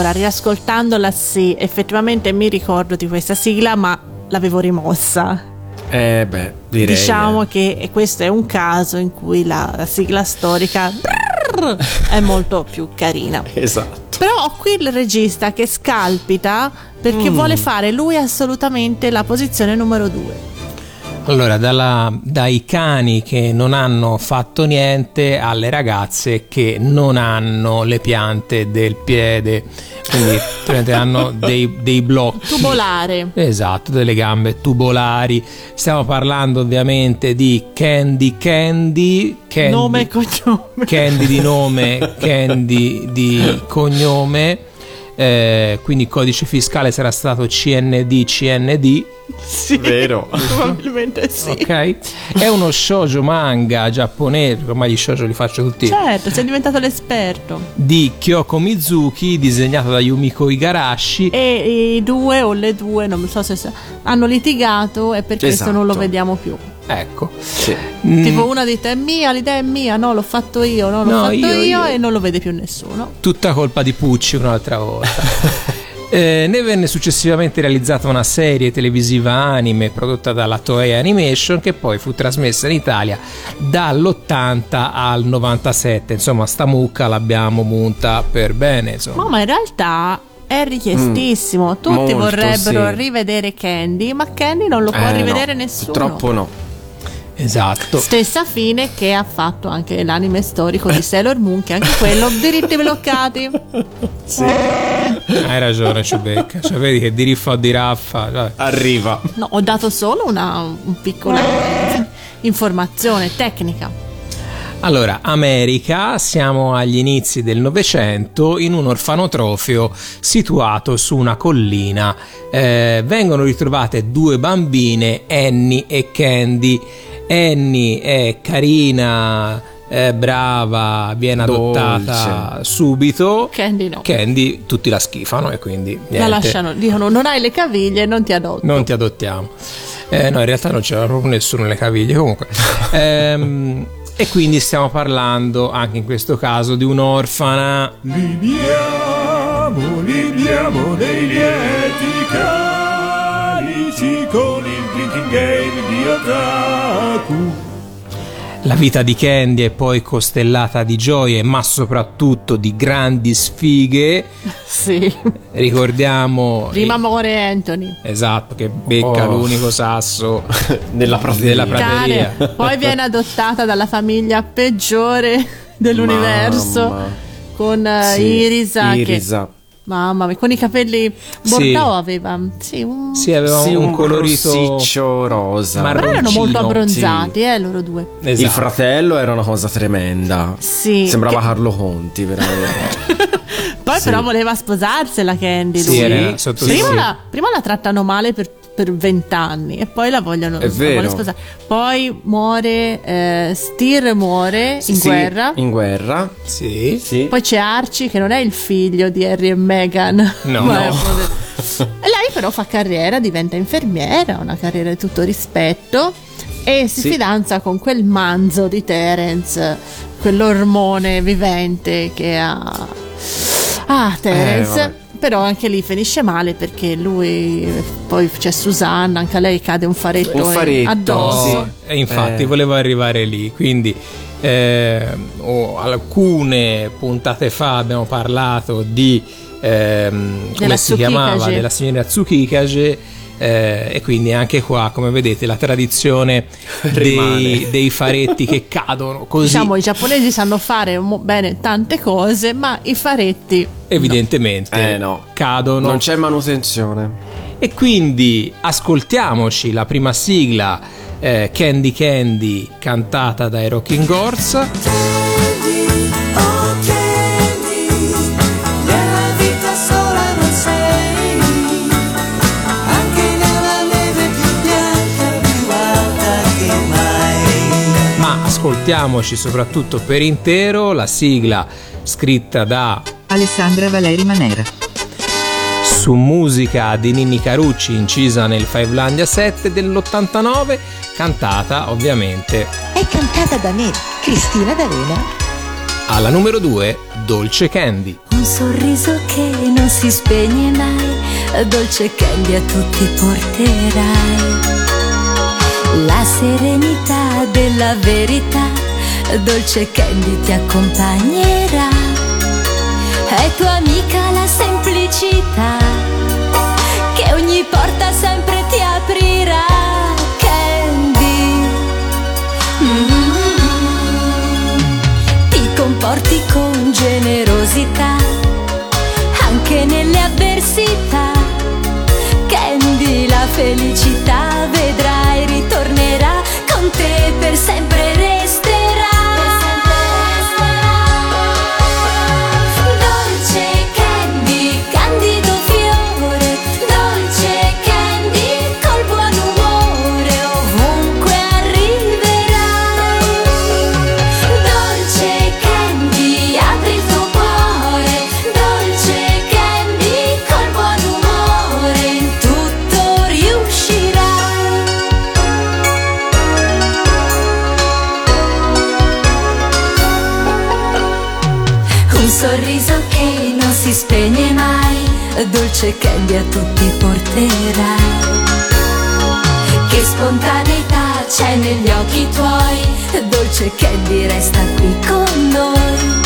Allora, riascoltandola sì, effettivamente mi ricordo di questa sigla, ma l'avevo rimossa. Eh beh, direi. Diciamo che questo è un caso in cui la, la sigla storica è molto più carina. Esatto. Però ho qui il regista che scalpita perché Mm. vuole fare lui assolutamente la posizione numero due. Allora, dalla- dai cani che non hanno fatto niente alle ragazze che non hanno le piante del piede, quindi hanno (laughs) dei, dei blocchi. Tubolare. Esatto, delle gambe tubolari. Stiamo parlando ovviamente di Candy Candy. Candy Nome e cognome. Candy di nome, (laughs) Candy di cognome. Eh, quindi il codice fiscale sarà stato CND CND. Sì, Vero. (laughs) probabilmente sì. Ok, è uno shoujo manga giapponese, ormai gli shoujo li faccio tutti, Certo, sei diventato l'esperto. di Kyoko Mizuki, disegnato da Yumiko Igarashi. E i due o le due, non so se hanno litigato e per questo non lo Esatto. vediamo più. Ecco. Sì. Mm, Tipo una dite è mia, l'idea è mia, no, l'ho fatto io, no, l'ho No, fatto io, io, io. e non lo vede più nessuno. tutta colpa di Pucci un'altra volta. (laughs) Eh, ne venne successivamente realizzata una serie televisiva anime prodotta dalla Toei Animation che poi fu trasmessa in Italia dall'80 al 97. Insomma, sta mucca l'abbiamo munta per bene. Insomma. No, ma in realtà è richiestissimo. Tutti molto, vorrebbero sì. rivedere Candy, ma Candy non lo può Eh, rivedere no, nessuno. Purtroppo no. Esatto. Stessa fine che ha fatto anche l'anime storico di Sailor Moon, che anche quello diritti bloccati. (laughs) Hai ragione, Ciubecca. Cioè, vedi che di riffa o di raffa. cioè, Arriva. No, ho dato solo una un piccola informazione tecnica. Allora, America, siamo agli inizi del Novecento in un orfanotrofio situato su una collina. Eh, vengono ritrovate due bambine, Annie e Candy. Annie è carina, è brava, viene adottata subito. Candy no. Candy tutti la schifano e quindi niente, La lasciano, dicono non hai le caviglie, non ti adotto. non ti adottiamo. Eh, no, in realtà non c'era proprio nessuno nelle caviglie. Comunque. (laughs) Ehm, e quindi stiamo parlando anche in questo caso di un'orfana. Libiamo, libiamo nei lieti La vita di Candy è poi costellata di gioie, ma soprattutto di grandi sfighe. (laughs) Sì. Ricordiamo. Prima muore Anthony. Esatto, che becca Oh. l'unico sasso (laughs) Nella prateria. della prateria. Cane. Poi viene adottata dalla famiglia peggiore dell'universo Mamma. con eh, Sì, Irisa, Irisa. che mamma mia, con i capelli Sì. Bordeaux aveva. Sì, un... Sì, aveva Sì, un, un colorito rossiccio rosa. marroncino. Però erano molto sì. abbronzati, eh, loro due. Esatto. Il fratello era una cosa tremenda. Sì. Sembrava che- Carlo Conti, veramente. (laughs) Poi Sì. però voleva sposarsela Candy. Sì, lui. era prima, sì. la, prima la trattano male per per vent'anni e poi la vogliono la vuole sposare. Poi muore eh, Steer muore in Sì, guerra. In guerra. Sì. Sì. Poi c'è Archie che non è il figlio di Harry e Meghan. No. (laughs) No. E lei però fa carriera, diventa infermiera, una carriera di tutto rispetto e si Sì. fidanza con quel manzo di Terence, quell'ormone vivente che ha Ah, Terence. vabbè. Però anche lì finisce male perché lui poi c'è Susanna, anche a lei cade un faretto, Un faretto, addosso. E infatti Eh. volevo arrivare lì, quindi eh, oh, alcune puntate fa abbiamo parlato di ehm, come Della si chiamava della signora Tsukikage eh, e quindi anche qua come vedete la tradizione (laughs) dei, dei faretti che cadono così Diciamo, i giapponesi sanno fare mo- bene tante cose, ma i faretti evidentemente Eh, no. cadono Non c'è manutenzione. E quindi ascoltiamoci la prima sigla eh, Candy Candy cantata dai Rocking Horse. Ascoltiamoci soprattutto per intero la sigla scritta da Alessandra Valeri Manera. su musica di Ninni Carucci incisa nel Fivelandia 7 dell'89 cantata ovviamente È cantata da me, Cristina D'Avena. alla numero 2 Dolce Candy. un sorriso che non si spegne mai, dolce candy a tutti porterai. La serenità della verità, dolce candy ti accompagnerà. È tua amica la semplicità, dolce candy a tutti porterai. Che spontaneità c'è negli occhi tuoi, dolce candy resta qui con noi.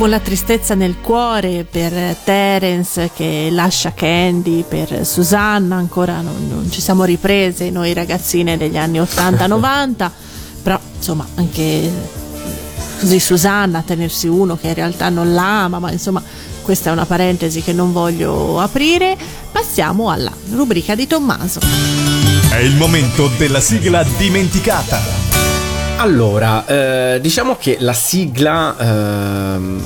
Con la tristezza nel cuore per Terence che lascia Candy, per Susanna, ancora non, non ci siamo riprese noi ragazzine degli anni 80-90, (laughs) però insomma anche così Susanna tenersi uno che in realtà non l'ama, ma insomma questa è una parentesi che non voglio aprire. Passiamo alla rubrica di Tommaso. È il momento della sigla dimenticata. Allora, eh, diciamo che la sigla ehm,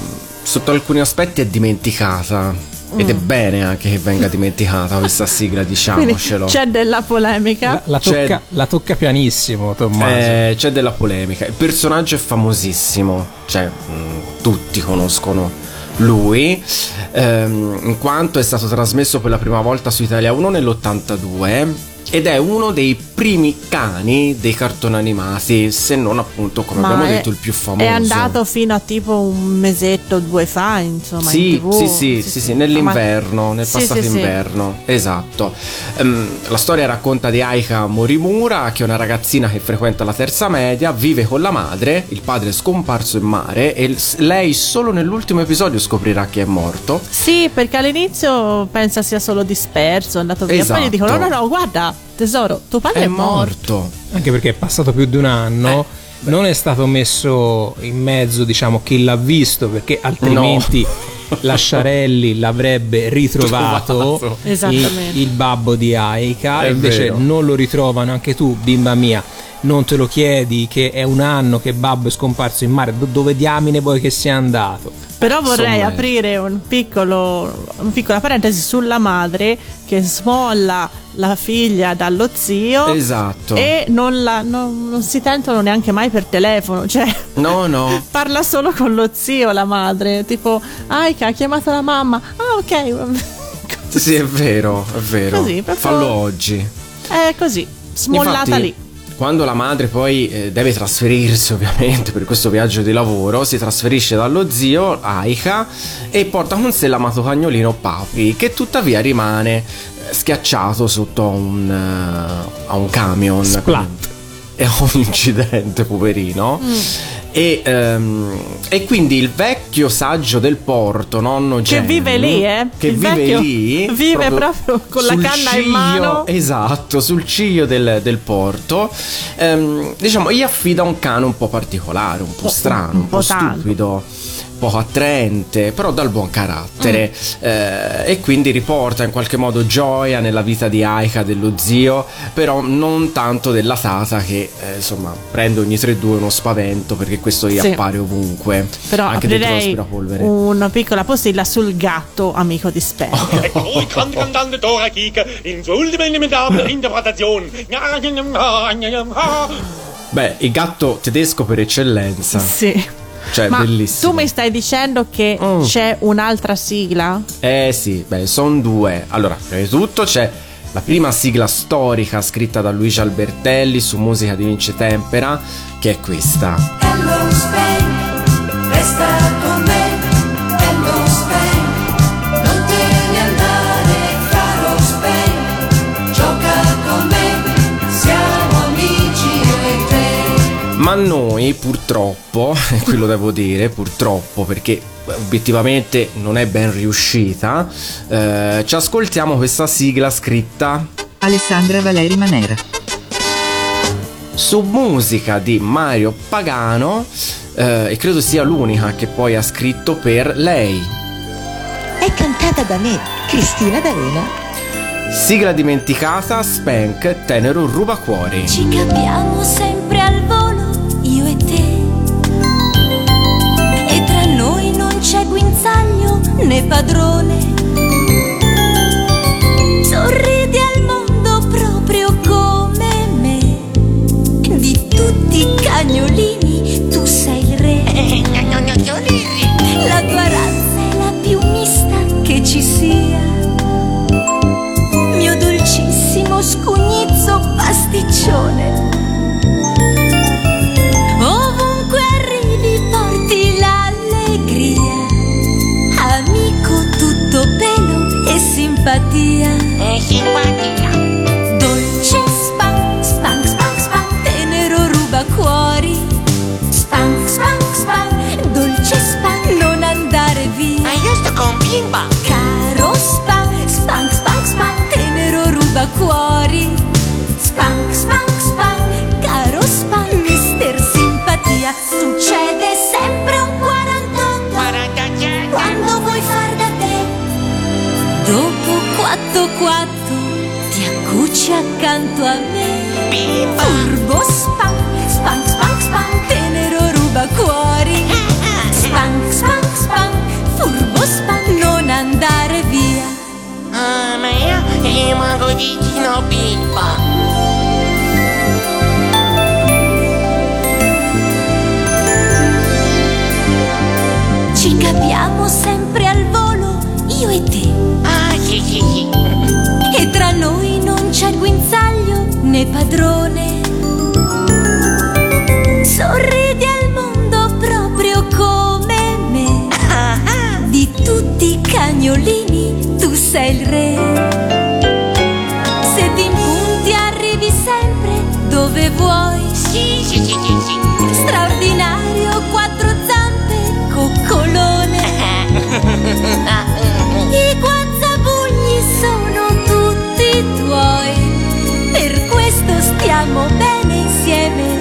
sotto alcuni aspetti è dimenticata. Ed è Mm. bene anche che venga dimenticata questa sigla, (laughs) Quindi diciamocelo. c'è della polemica. La, la C'è- tocca, la tocca pianissimo, Tommaso. Eh, c'è della polemica. Il personaggio è famosissimo, cioè mh, tutti conoscono lui, ehm, in quanto è stato trasmesso per la prima volta su Italia 1 nell'82 ed è uno dei primi cani dei cartoni animati, se non appunto, come Ma abbiamo è- detto, il più famoso. È andato fino a tipo un mesetto, due fa, insomma, Sì, in TV. sì, sì, sì, sì, nell'inverno, nel Sì, passato sì, sì. inverno, esatto. Ehm, la storia racconta di Aika Morimura, che è una ragazzina che frequenta la terza media, vive con la madre, il padre è scomparso in mare e lei solo nell'ultimo episodio scoprirà che è morto. Sì, perché all'inizio pensa sia solo disperso, è andato via. Esatto. Poi gli dicono: no, no, no, guarda, tesoro, tuo padre è, È morto. morto. Anche perché è passato più di un anno. non è stato messo in mezzo, diciamo, chi l'ha visto, perché altrimenti (laughs) Lasciarelli l'avrebbe ritrovato Trovato. il, Esattamente. il babbo di Aika. È e invece vero. non lo ritrovano anche tu, bimba mia. Non te lo chiedi che è un anno che babbo è scomparso in mare. Do- dove diamine vuoi che sia andato? Però vorrei Insomma, aprire un piccolo, una piccola parentesi sulla madre che smolla la figlia dallo zio Esatto. e non, la- non- non si tentono neanche mai per telefono, cioè No, no. (laughs) parla solo con lo zio la madre, tipo Aika ha chiamato la mamma, ah ok, Sì, è vero, è vero. Così, proprio- Fallo oggi. è così, smollata Infatti, lì. Quando la madre poi eh, deve trasferirsi, ovviamente, per questo viaggio di lavoro, si trasferisce dallo zio Aika e porta con sé l'amato cagnolino Papi, che tuttavia rimane schiacciato sotto a un, eh, a un camion. Splat. È un (laughs) incidente, poverino. E, ehm, e quindi il vecchio saggio del porto, nonno Che Jenny, vive lì, eh? Che Il vive lì. (laughs) vive proprio con la canna in ciglio- mano. Esatto, sul ciglio del, del porto. Ehm, diciamo, gli affida un cane un po' particolare, un po' strano, un, po', po' tanto. stupido. Poco attraente, però dal buon carattere, Mm. eh, e quindi riporta in qualche modo gioia nella vita di Aika, dello zio, però non tanto della tata che eh, insomma prende ogni 3-2 uno spavento perché questo gli Sì. appare ovunque, Però anche dentro aprirei l'aspirapolvere. una piccola postilla sul gatto amico di (laughs) in sua ultima inimitable (laughs) interpretazione. Beh, il gatto tedesco per eccellenza. Sì. Cioè, Ma bellissimo. tu mi stai dicendo che Mm. c'è un'altra sigla? Eh sì, beh, sono due. Allora, prima di tutto c'è la prima sigla storica scritta da Luigi Albertelli su musica di Vince Tempera, che è questa. Hello Spain, resta Ma noi purtroppo, e qui lo devo dire, purtroppo perché obiettivamente non è ben riuscita, eh, ci ascoltiamo questa sigla scritta Alessandra Valeri Manera. su musica di Mario Pagano eh, e credo sia l'unica che poi ha scritto per lei. È cantata da me, Cristina D'Avena. Sigla dimenticata, Spank, tenero rubacuori. Ci capiamo sempre e te. E tra noi non c'è guinzaglio né padrone. Sorridi al mondo proprio come me. Di tutti i cagnolini tu sei il re. La tua razza è la più mista che ci sia. Mio dolcissimo scugnizzo pasticcione. Simpatia. E simpatia. Dolce spank, spank, spank, spank, tenero ruba cuori. Spank, spank, spank, dolce spank, non andare via. Ma io sto con bimba. Caro spank, spank, spank, spank, tenero ruba cuori. 4-4 ti accucci accanto a me. Furbo spank, spank, spank, spank, tenero ruba cuori. Spank, spank, spank, furbo spank, non andare via. Ah, ma io rimango vicino Pippa. Ci capiamo sempre al volo, io e te. Ah. E tra noi non c'è guinzaglio né padrone. Sorridi al mondo proprio come me. Di tutti i cagnolini tu sei il re. Stiamo bene insieme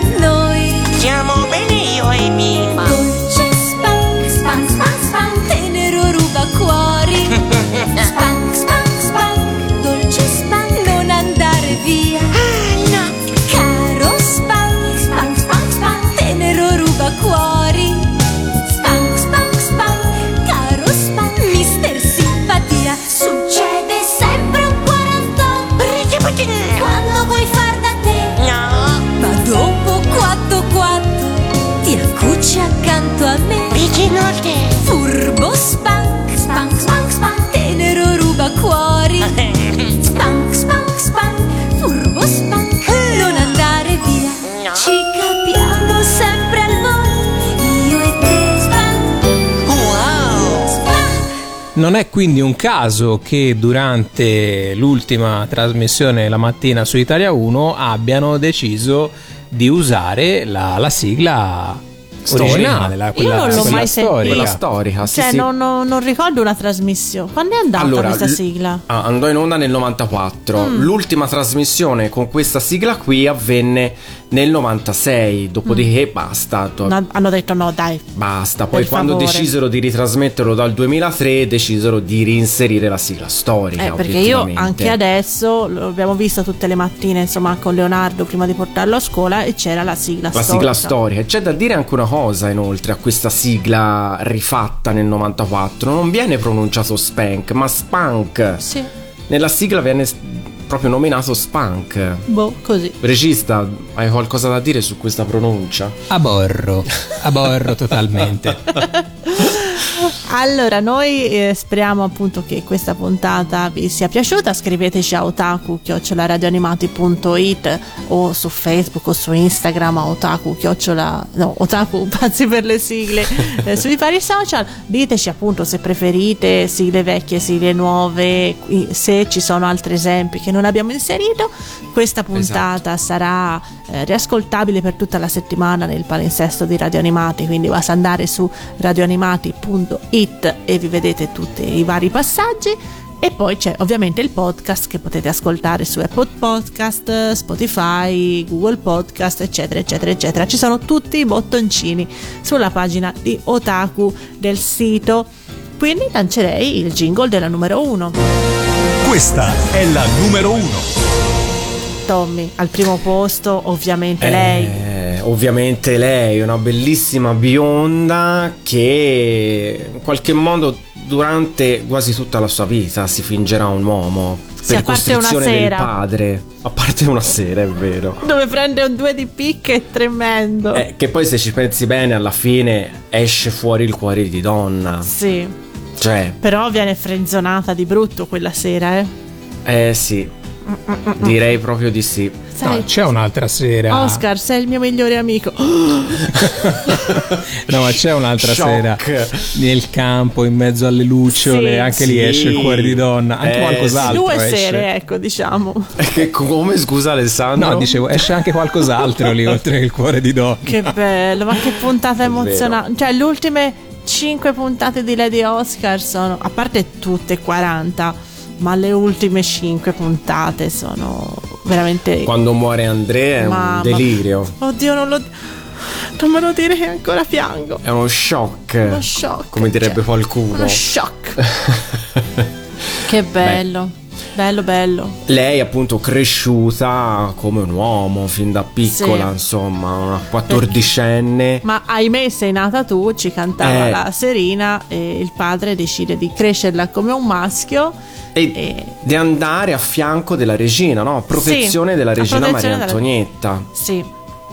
Non è quindi un caso che durante l'ultima trasmissione la mattina su Italia 1 abbiano deciso di usare la, la sigla originale, la, quella, Io non l'ho mai storica. sentita. Quella storica, sì, Cioè, sì. non, non- non ricordo una trasmissione. Quando è andata Allora, questa l- sigla? Ah, andò in onda nel 94. Mm. L'ultima trasmissione con questa sigla qui avvenne nel 96. Dopodiché basta. Mm. No, hanno detto no, dai. Basta. Poi quando favore. decisero di ritrasmetterlo dal 2003, decisero di reinserire la sigla storica. Eh, perché io anche adesso lo abbiamo visto tutte le mattine, insomma, con Leonardo prima di portarlo a scuola e c'era la sigla La storica. sigla storica. C'è da dire anche una cosa inoltre a questa sigla rifatta nel 94. Non viene pronunciato Spank, ma Spunk. Sì. Nella sigla viene proprio nominato Spunk. Boh, così. Regista, hai qualcosa da dire su questa pronuncia? Aborro, aborro (laughs) totalmente. (laughs) Allora, noi eh, speriamo appunto che questa puntata vi sia piaciuta. Scriveteci a otaku radioanimati.it o su Facebook o su Instagram a otaku chiocciola no, otaku (laughs) pazzi per le sigle eh, sui (laughs) vari social. Diteci appunto se preferite sigle vecchie, sigle nuove, se ci sono altri esempi che non abbiamo inserito. Questa puntata sarà eh, riascoltabile per tutta la settimana nel palinsesto di Radio Animati, quindi basta andare su radioanimati.it e vi vedete tutti i vari passaggi. E poi c'è ovviamente il podcast che potete ascoltare su Apple Podcast, Spotify, Google Podcast, eccetera, eccetera, eccetera. Ci sono tutti i bottoncini sulla pagina di Otaku del sito. Quindi lancerei il jingle della numero 1. Questa è la numero uno. Tommy, al primo posto ovviamente lei. Ovviamente lei, una bellissima bionda che in qualche modo durante quasi tutta la sua vita si fingerà un uomo. Sì, a per parte una sera. padre. A parte una sera, è vero. Dove prende un due di picche è tremendo. Eh, che poi se ci pensi bene alla fine esce fuori il cuore di donna. Sì, Cioè, però viene frenzonata di brutto quella sera, eh. eh sì, direi proprio di sì. Sai, No, c'è un'altra sera. Oscar, sei il mio migliore amico. (laughs) No, ma c'è un'altra Shock. sera nel campo, in mezzo alle lucciole, Sì, anche lì sì. esce il cuore di donna, anche Eh, qualcos'altro Due esce. sere, ecco, diciamo. Che come scusa Alessandro? No, dicevo, esce anche qualcos'altro lì (laughs) oltre che il cuore di donna. Che bello, ma che puntata È emozionante. Cioè, le ultime 5 puntate di Lady Oscar sono, a parte tutte 40, ma le ultime 5 puntate sono veramente... Quando muore Andrea è Mamma. un delirio. Oddio, non lo... Non me lo dire che ancora piango. È uno shock. Uno shock, Come direbbe cioè, qualcuno. Uno shock. (laughs) che bello. Bello, bello. Lei appunto cresciuta come un uomo fin da piccola, Sì. insomma, una quattordicenne. Ma ahimè sei nata tu, ci cantava Eh. la Serina e il padre decide di crescerla come un maschio. E, di andare a fianco della regina, no? Protezione Sì, della regina protezione Maria della- Antonietta. Sì,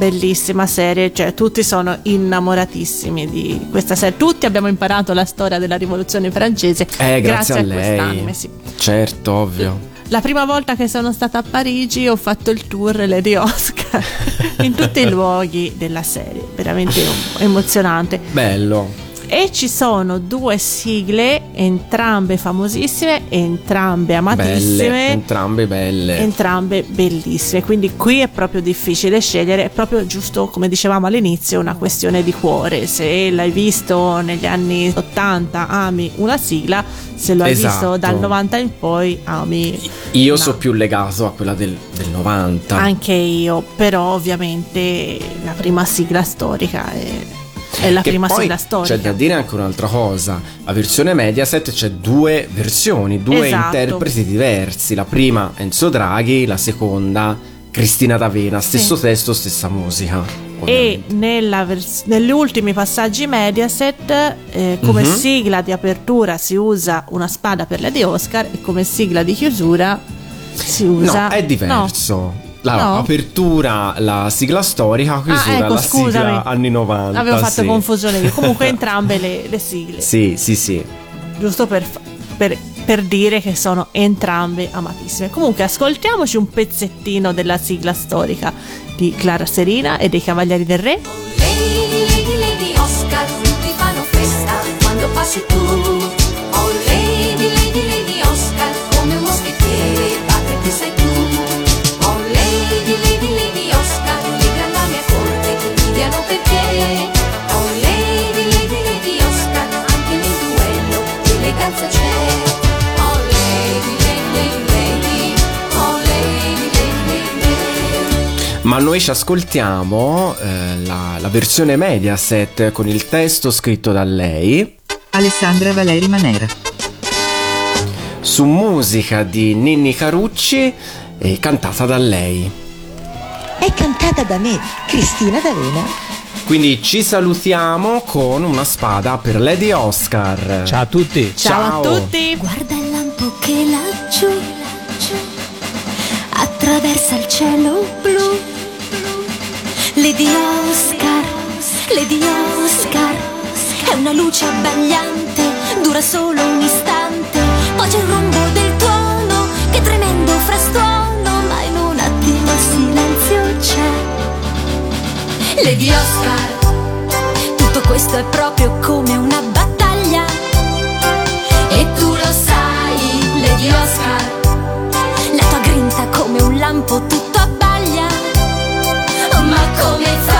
bellissima serie, cioè tutti sono innamoratissimi di questa serie. Tutti abbiamo imparato la storia della rivoluzione francese Eh, grazie, a lei. quest'anime, sì. Certo, ovvio. La prima volta che sono stata a Parigi ho fatto il tour Lady Oscar (laughs) in tutti i luoghi della serie, veramente (laughs) emozionante. Bello. E ci sono due sigle, entrambe famosissime, entrambe amatissime. Belle, entrambe belle. Entrambe bellissime, quindi qui è proprio difficile scegliere, è proprio giusto come dicevamo all'inizio una questione di cuore, se l'hai visto negli anni 80 ami una sigla, se lo hai Esatto. visto dal 90 in poi ami Io No. so più legato a quella del, del 90. anche io, però ovviamente la prima sigla storica è, è la Che prima sigla storica. C'è da dire anche un'altra cosa. La versione Mediaset c'è due versioni, due Esatto. interpreti diversi. La prima Enzo Draghi, la seconda Cristina D'Avena. Stesso testo, stessa musica. E vers- negli ultimi passaggi Mediaset, eh, come Mhm. sigla di apertura si usa una spada per Lady Oscar e come sigla di chiusura si usa. No, è diverso. La No? apertura, la sigla storica, chiusura, ecco, la scusami. sigla anni 90. Avevo fatto sì. confusione io. Comunque (laughs) entrambe le, le sigle. Sì, sì, sì. Giusto per, per- per dire che sono entrambe amatissime. Comunque ascoltiamoci un pezzettino della sigla storica di Clara Serina e dei Cavalieri del Re. Lady, Lady, Lady Oscar, tutti fanno festa quando passi tu. Ma noi ci ascoltiamo eh, la, la versione Mediaset con il testo scritto da lei Alessandra Valeri Manera. su musica di Ninni Carucci e cantata da lei. È cantata da me, Cristina D'Avena. Quindi ci salutiamo con una spada per Lady Oscar. Ciao a tutti. Ciao. Guarda il lampo che laggiù, laggiù attraversa il cielo blu. Lady Oscar, Lady Oscar, è una luce abbagliante, dura solo un istante. Poi c'è il rombo del tuono, che tremendo frastuono, ma in un attimo il silenzio c'è. Lady Oscar, tutto questo è proprio come una battaglia. E tu lo sai, Lady Oscar, la tua grinta come un lampo tutto abbaglia. Ma come